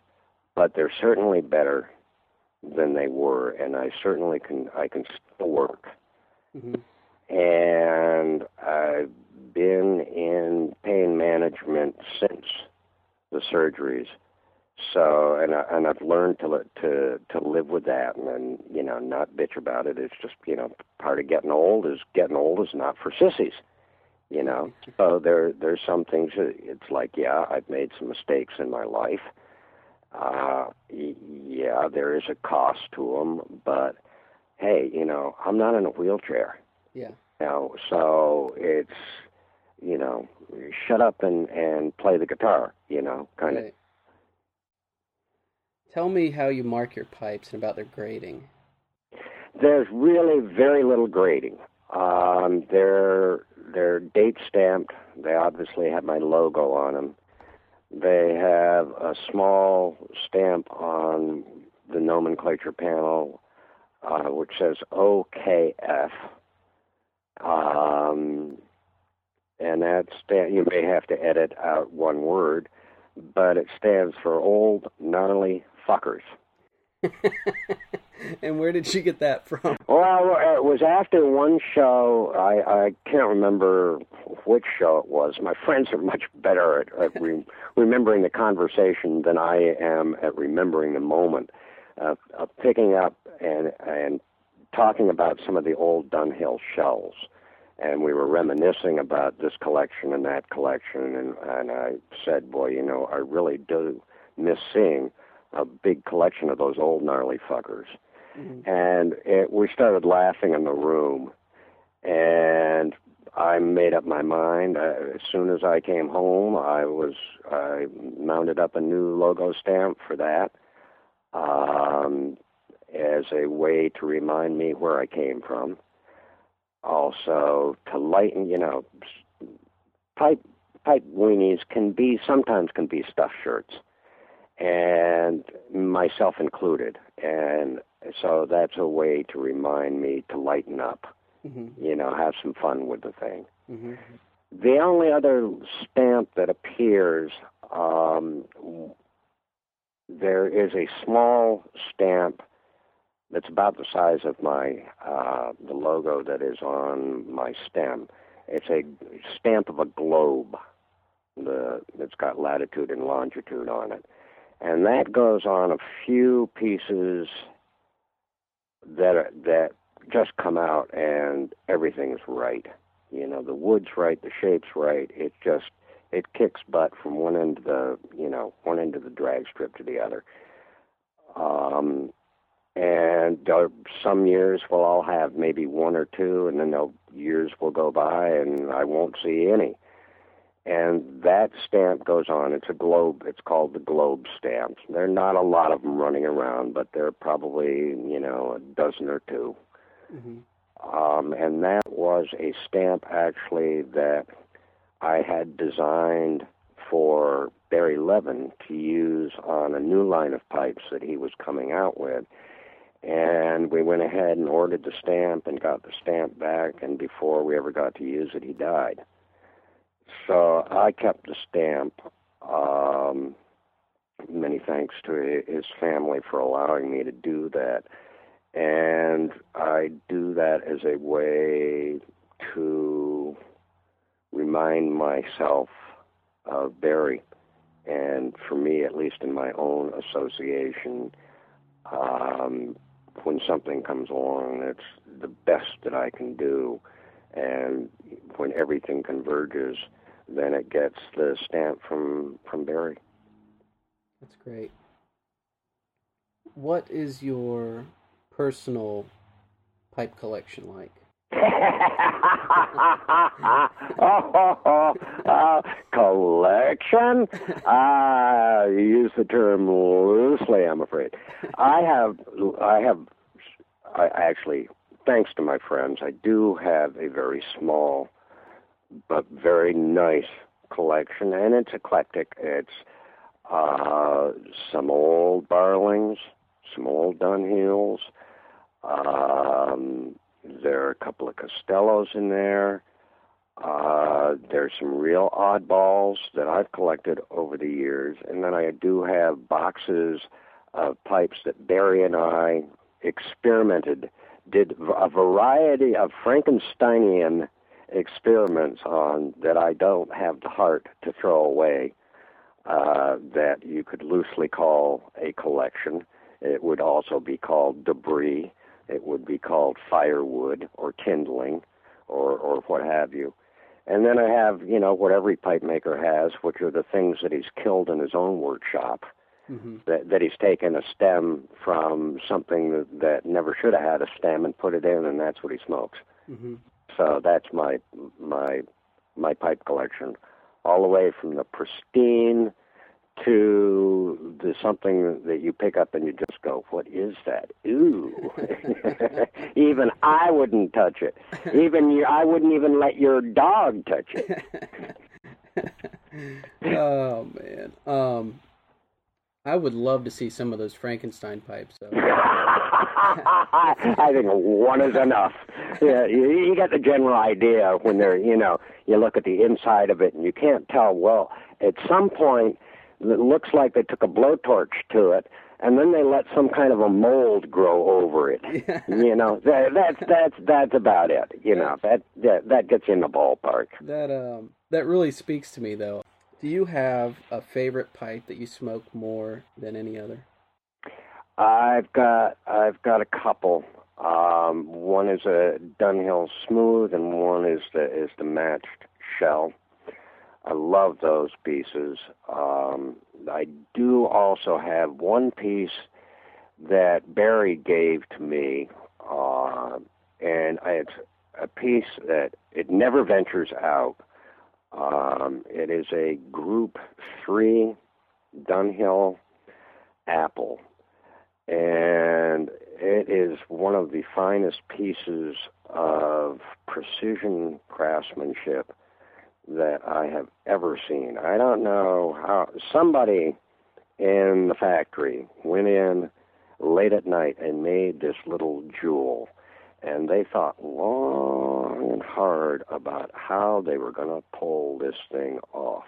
But they're certainly better than they were and I certainly can I can still work. Mm-hmm. And I've been in pain management since the surgeries. So and I, and I've learned to to to live with that and, and you know not bitch about it. It's just you know part of getting old is getting old is not for sissies. You know, so there there's some things that it's like yeah I've made some mistakes in my life. Uh, yeah, there is a cost to them, but hey, you know I'm not in a wheelchair. Yeah. You know, so it's you know shut up and and play the guitar. You know, kind right. of Tell me how you mark your pipes and about their grading. There's really very little grading. Um, they're they're date stamped. They obviously have my logo on them. They have a small stamp on the nomenclature panel, uh, which says OGF. Um, and that stand, you may have to edit out one word, but it stands for Old Gnarly fuckers. (laughs) and where did you get that from? Well, it was after one show. I, I can't remember which show it was. My (laughs) friends are much better at, at re- remembering the conversation than I am at remembering the moment. Uh, of picking up and and talking about some of the old Dunhill shells, and we were reminiscing about this collection and that collection, and and I said, boy, you know, I really do miss seeing a big collection of those old gnarly fuckers. Mm-hmm. And it, we started laughing in the room. And I made up my mind. Uh, as soon as I came home, I was I mounted up a new logo stamp for that um, as a way to remind me where I came from. Also, to lighten, you know, pipe pipe weenies can be sometimes can be stuffed shirts and myself included. And so that's a way to remind me to lighten up, mm-hmm. you know, have some fun with the thing. Mm-hmm. The only other stamp that appears, um, there is a small stamp that's about the size of my uh, the logo that is on my stem. It's a stamp of a globe. The it's got latitude and longitude on it and that goes on a few pieces that are, that just come out and everything's right. You know, the wood's right, the shape's right. It just it kicks butt from one end of the you know one end of the drag strip to the other. Um, and uh, some years we'll all have maybe one or two, and then the years will go by and I won't see any and that stamp goes on. It's a globe. It's called the globe stamps. There are not a lot of them running around, but there are probably you know a dozen or 2 mm-hmm. um, and that was a stamp actually that I had designed for Barry Levin to use on a new line of pipes that he was coming out with. And we went ahead and ordered the stamp and got the stamp back. And before we ever got to use it, he died. So I kept the stamp. Um, many thanks to his family for allowing me to do that. And I do that as a way to remind myself of Barry. And for me, at least in my own association, um, when something comes along, it's the best that I can do and when everything converges, then it gets the stamp from from Barry. That's great. What is your personal pipe collection like? (laughs) oh, uh, collection? You use the term loosely, I'm afraid. I have, I have, I actually, thanks to my friends, I do have a very small but very nice collection, and it's eclectic. It's uh, some old Barlings, some old Dunhills. Um, there are a couple of Costellos in there. Uh, there's some real oddballs that I've collected over the years, and then I do have boxes of pipes that Barry and I experimented, did a variety of Frankensteinian experiments on that I don't have the heart to throw away. Uh, that you could loosely call a collection. It would also be called debris. It would be called firewood or kindling or, or what have you. And then I have, you know, what every pipe maker has, which are the things that he's killed in his own workshop. Mm-hmm. That, that he's taken a stem from something that, that never should have had a stem and put it in, and that's what he smokes. Mm-hmm. So that's my my my pipe collection, all the way from the pristine to the something that you pick up and you just go, "What is that? Ooh!" (laughs) even I wouldn't touch it. Even you, I wouldn't even let your dog touch it. (laughs) oh man, um, I would love to see some of those Frankenstein pipes. Though. (laughs) I think one is enough. Yeah, you, you get the general idea when they're, you know, you look at the inside of it and you can't tell. Well, at some point it looks like they took a blowtorch to it and then they let some kind of a mold grow over it. (laughs) you know, that, that's that's that's about it. You know, that that that gets in the ballpark. That um that really speaks to me though. Do you have a favorite pipe that you smoke more than any other? I've got I've got a couple. Um, one is a Dunhill Smooth, and one is the is the matched shell. I love those pieces. Um, I do also have one piece that Barry gave to me, uh, and it's a piece that it never ventures out. Um, it is a Group Three Dunhill Apple, and it is one of the finest pieces of precision craftsmanship that I have ever seen. I don't know how somebody in the factory went in late at night and made this little jewel and they thought long and hard about how they were going to pull this thing off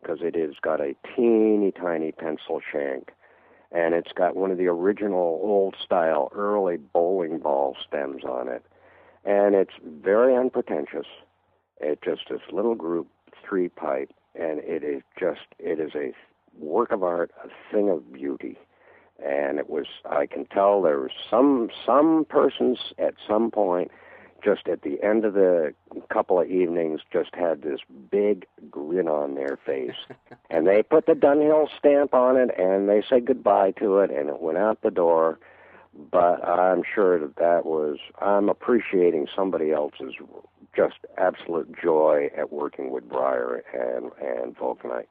because it has got a teeny tiny pencil shank and it's got one of the original old style early bowling ball stems on it and it's very unpretentious it's just this little group three pipe, and it is just it is a work of art, a thing of beauty. And it was I can tell there was some some persons at some point just at the end of the couple of evenings just had this big grin on their face (laughs) and they put the dunhill stamp on it and they said goodbye to it and it went out the door but i'm sure that that was i'm appreciating somebody else's just absolute joy at working with Briar and and Vulcanite.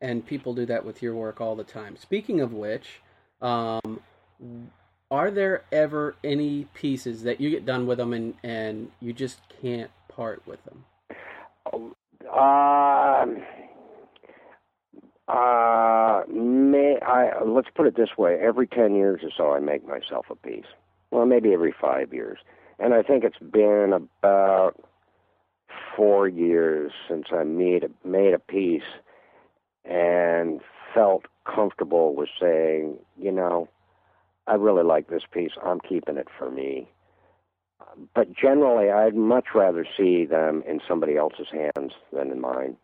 And people do that with your work all the time. Speaking of which, um, are there ever any pieces that you get done with them and and you just can't part with them? Uh, uh, may I? Let's put it this way: every ten years or so, I make myself a piece. Well, maybe every five years and I think it's been about four years since I made a, made a piece and felt comfortable with saying, you know, I really like this piece. I'm keeping it for me. But generally, I'd much rather see them in somebody else's hands than in mine.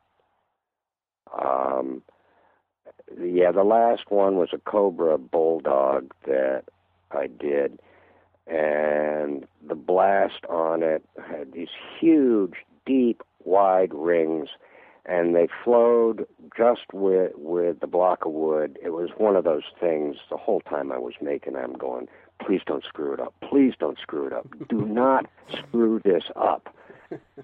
Um, yeah, the last one was a Cobra Bulldog that I did and the blast on it had these huge, deep, wide rings, and they flowed just with with the block of wood. It was one of those things. The whole time I was making, I'm going, please don't screw it up. Please don't screw it up. Do (laughs) not screw this up.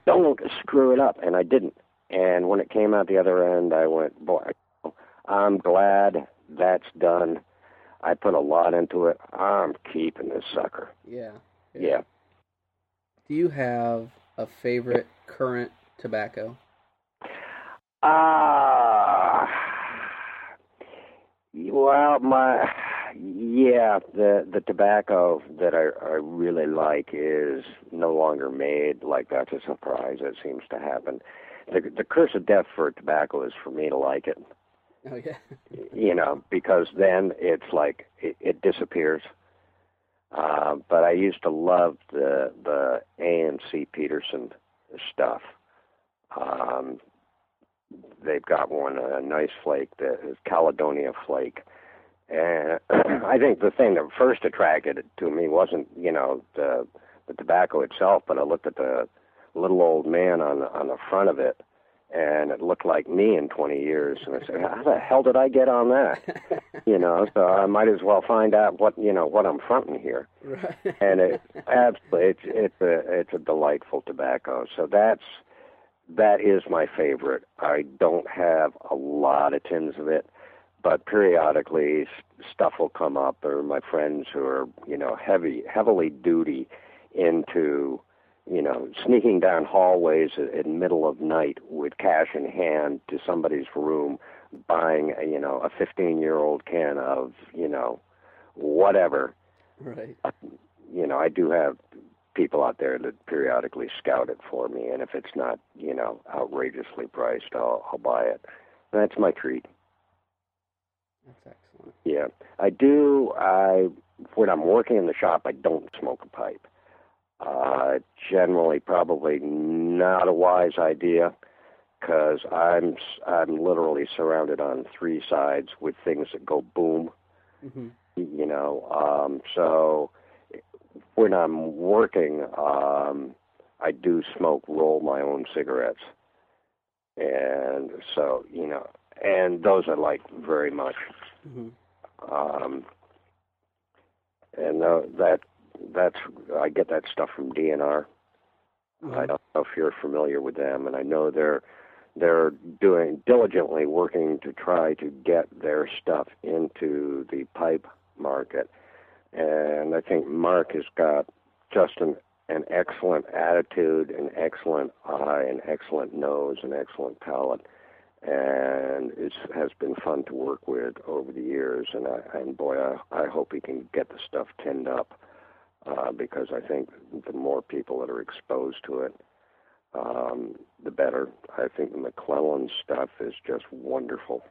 Don't screw it up. And I didn't. And when it came out the other end, I went, boy, I'm glad that's done. I put a lot into it. I'm keeping this sucker. Yeah. Yeah. Do you have a favorite current tobacco? Ah, well, my yeah, the the tobacco that I I really like is no longer made. Like that's a surprise. It seems to happen. The the curse of death for tobacco is for me to like it. (laughs) Oh yeah. you know, because then it's like it, it disappears. Uh, but I used to love the the A&C Petersen stuff. Um, they've got one a nice flake, the Caledonia flake, and (clears throat) I think the thing that first attracted it to me wasn't you know the the tobacco itself, but I looked at the little old man on on the front of it, and it looked like me in 20 years. And I said, how the hell did I get on that? (laughs) you know, so I might as well find out what you know what I'm fronting here. Right. and it absolutely it's it's a it's a delightful tobacco. So that's that is my favorite. I don't have a lot of tins of it, but periodically stuff will come up, or my friends who are you know heavy heavily duty into you know, sneaking down hallways in middle of night with cash in hand to somebody's room, buying, a, you know, a 15 year old can of, you know, whatever. Right. Uh, you know, I do have people out there that periodically scout it for me, and if it's not, you know, outrageously priced, I'll, I'll buy it. That's my treat. That's excellent. Yeah, I do. I when I'm working in the shop, I don't smoke a pipe. Uh, generally, probably not a wise idea because I'm I'm literally surrounded on three sides with things that go boom. Mm-hmm. You know, um, so when I'm working, um, I do smoke roll my own cigarettes, and so you know, and those I like very much. Mm-hmm. Um, and uh, that that's I get that stuff from D&R. Mm-hmm. I don't know if you're familiar with them, and I know they're they're doing diligently working to try to get their stuff into the pipe market. And I think Mark has got just an an excellent attitude, an excellent eye, an excellent nose, an excellent palate, and it has been fun to work with over the years. And I, and boy, I, I hope he can get the stuff tinned up uh, because I think the more people that are exposed to it, um, the better. I think the McClelland stuff is just wonderful.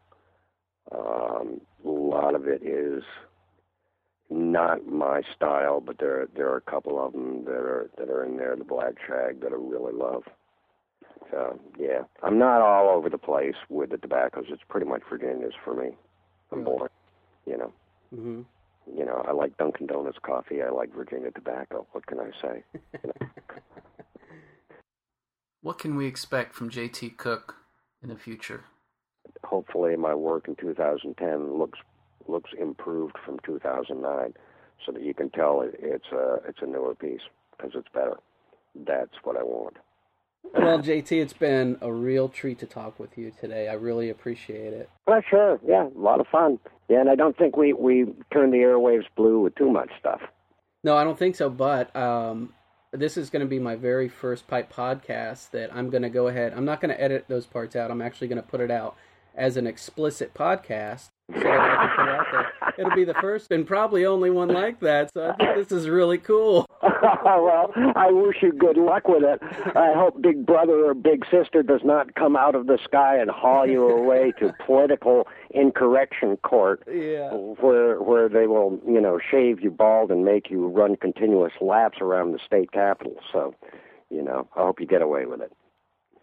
Um, a lot of it is not my style, but there there are a couple of them that are that are in there. The Black Shag that I really love. So yeah, I'm not all over the place with the tobaccos. It's pretty much Virginia's for me. I'm Really? born, you know. Mm-hmm. You know, I like Dunkin' Donuts coffee. I like Virginia tobacco. What can I say? (laughs) What can we expect from JT Cooke in the future? Hopefully, my work in 2010 looks looks improved from 2009, so that you can tell it, it's a it's a newer piece because it's better. That's what I want. Well, JT, it's been a real treat to talk with you today. I really appreciate it. Well, sure, yeah, a lot of fun. Yeah, and I don't think we we turned the airwaves blue with too much stuff. No, I don't think so, but um, this is going to be my very first pipe podcast that I'm going to go ahead. I'm not going to edit those parts out. I'm actually going to put it out as an explicit podcast so that I can put out there. It'll be the first and probably only one like that. So I think this is really cool. (laughs) well, I wish you good luck with it. I hope Big Brother or Big Sister does not come out of the sky and haul you away to (laughs) political incorrection court, Yeah. where where they will, you know, shave you bald and make you run continuous laps around the state capitol. So, you know, I hope you get away with it.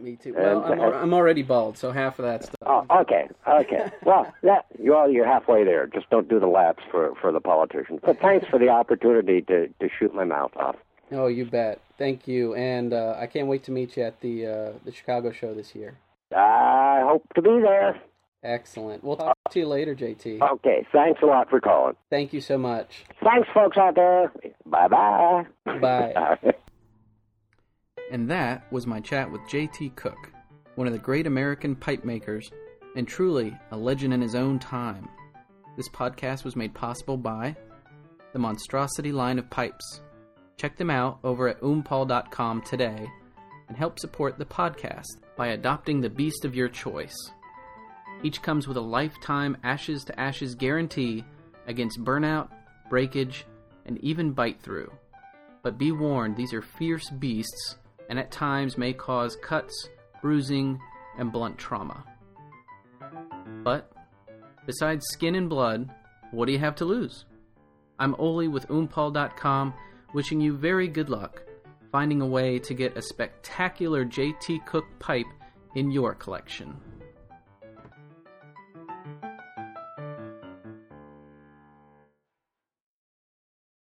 Me too. Well, I'm, al- I'm already bald, so half of that stuff. Oh, okay, okay. (laughs) Well, that well, you're halfway there. Just don't do the laps for for the politicians. But thanks for the opportunity to to shoot my mouth off. Oh, you bet. Thank you, and uh, I can't wait to meet you at the uh, the Chicago show this year. I hope to be there. Excellent. We'll talk to you later, JT. Okay, thanks a lot for calling. Thank you so much. Thanks, folks out there. Bye (laughs) bye bye. And that was my chat with JT Cooke, one of the great American pipe makers, and truly a legend in his own time. This podcast was made possible by the Monstrosity line of pipes. Check them out over at oompaul.com today and help support the podcast by adopting the beast of your choice. Each comes with a lifetime ashes to ashes guarantee against burnout, breakage, and even bite through. But be warned, these are fierce beasts and at times may cause cuts, bruising, and blunt trauma. But, besides skin and blood, what do you have to lose? I'm Oli with Oompaul.com, wishing you very good luck finding a way to get a spectacular JT Cooke pipe in your collection.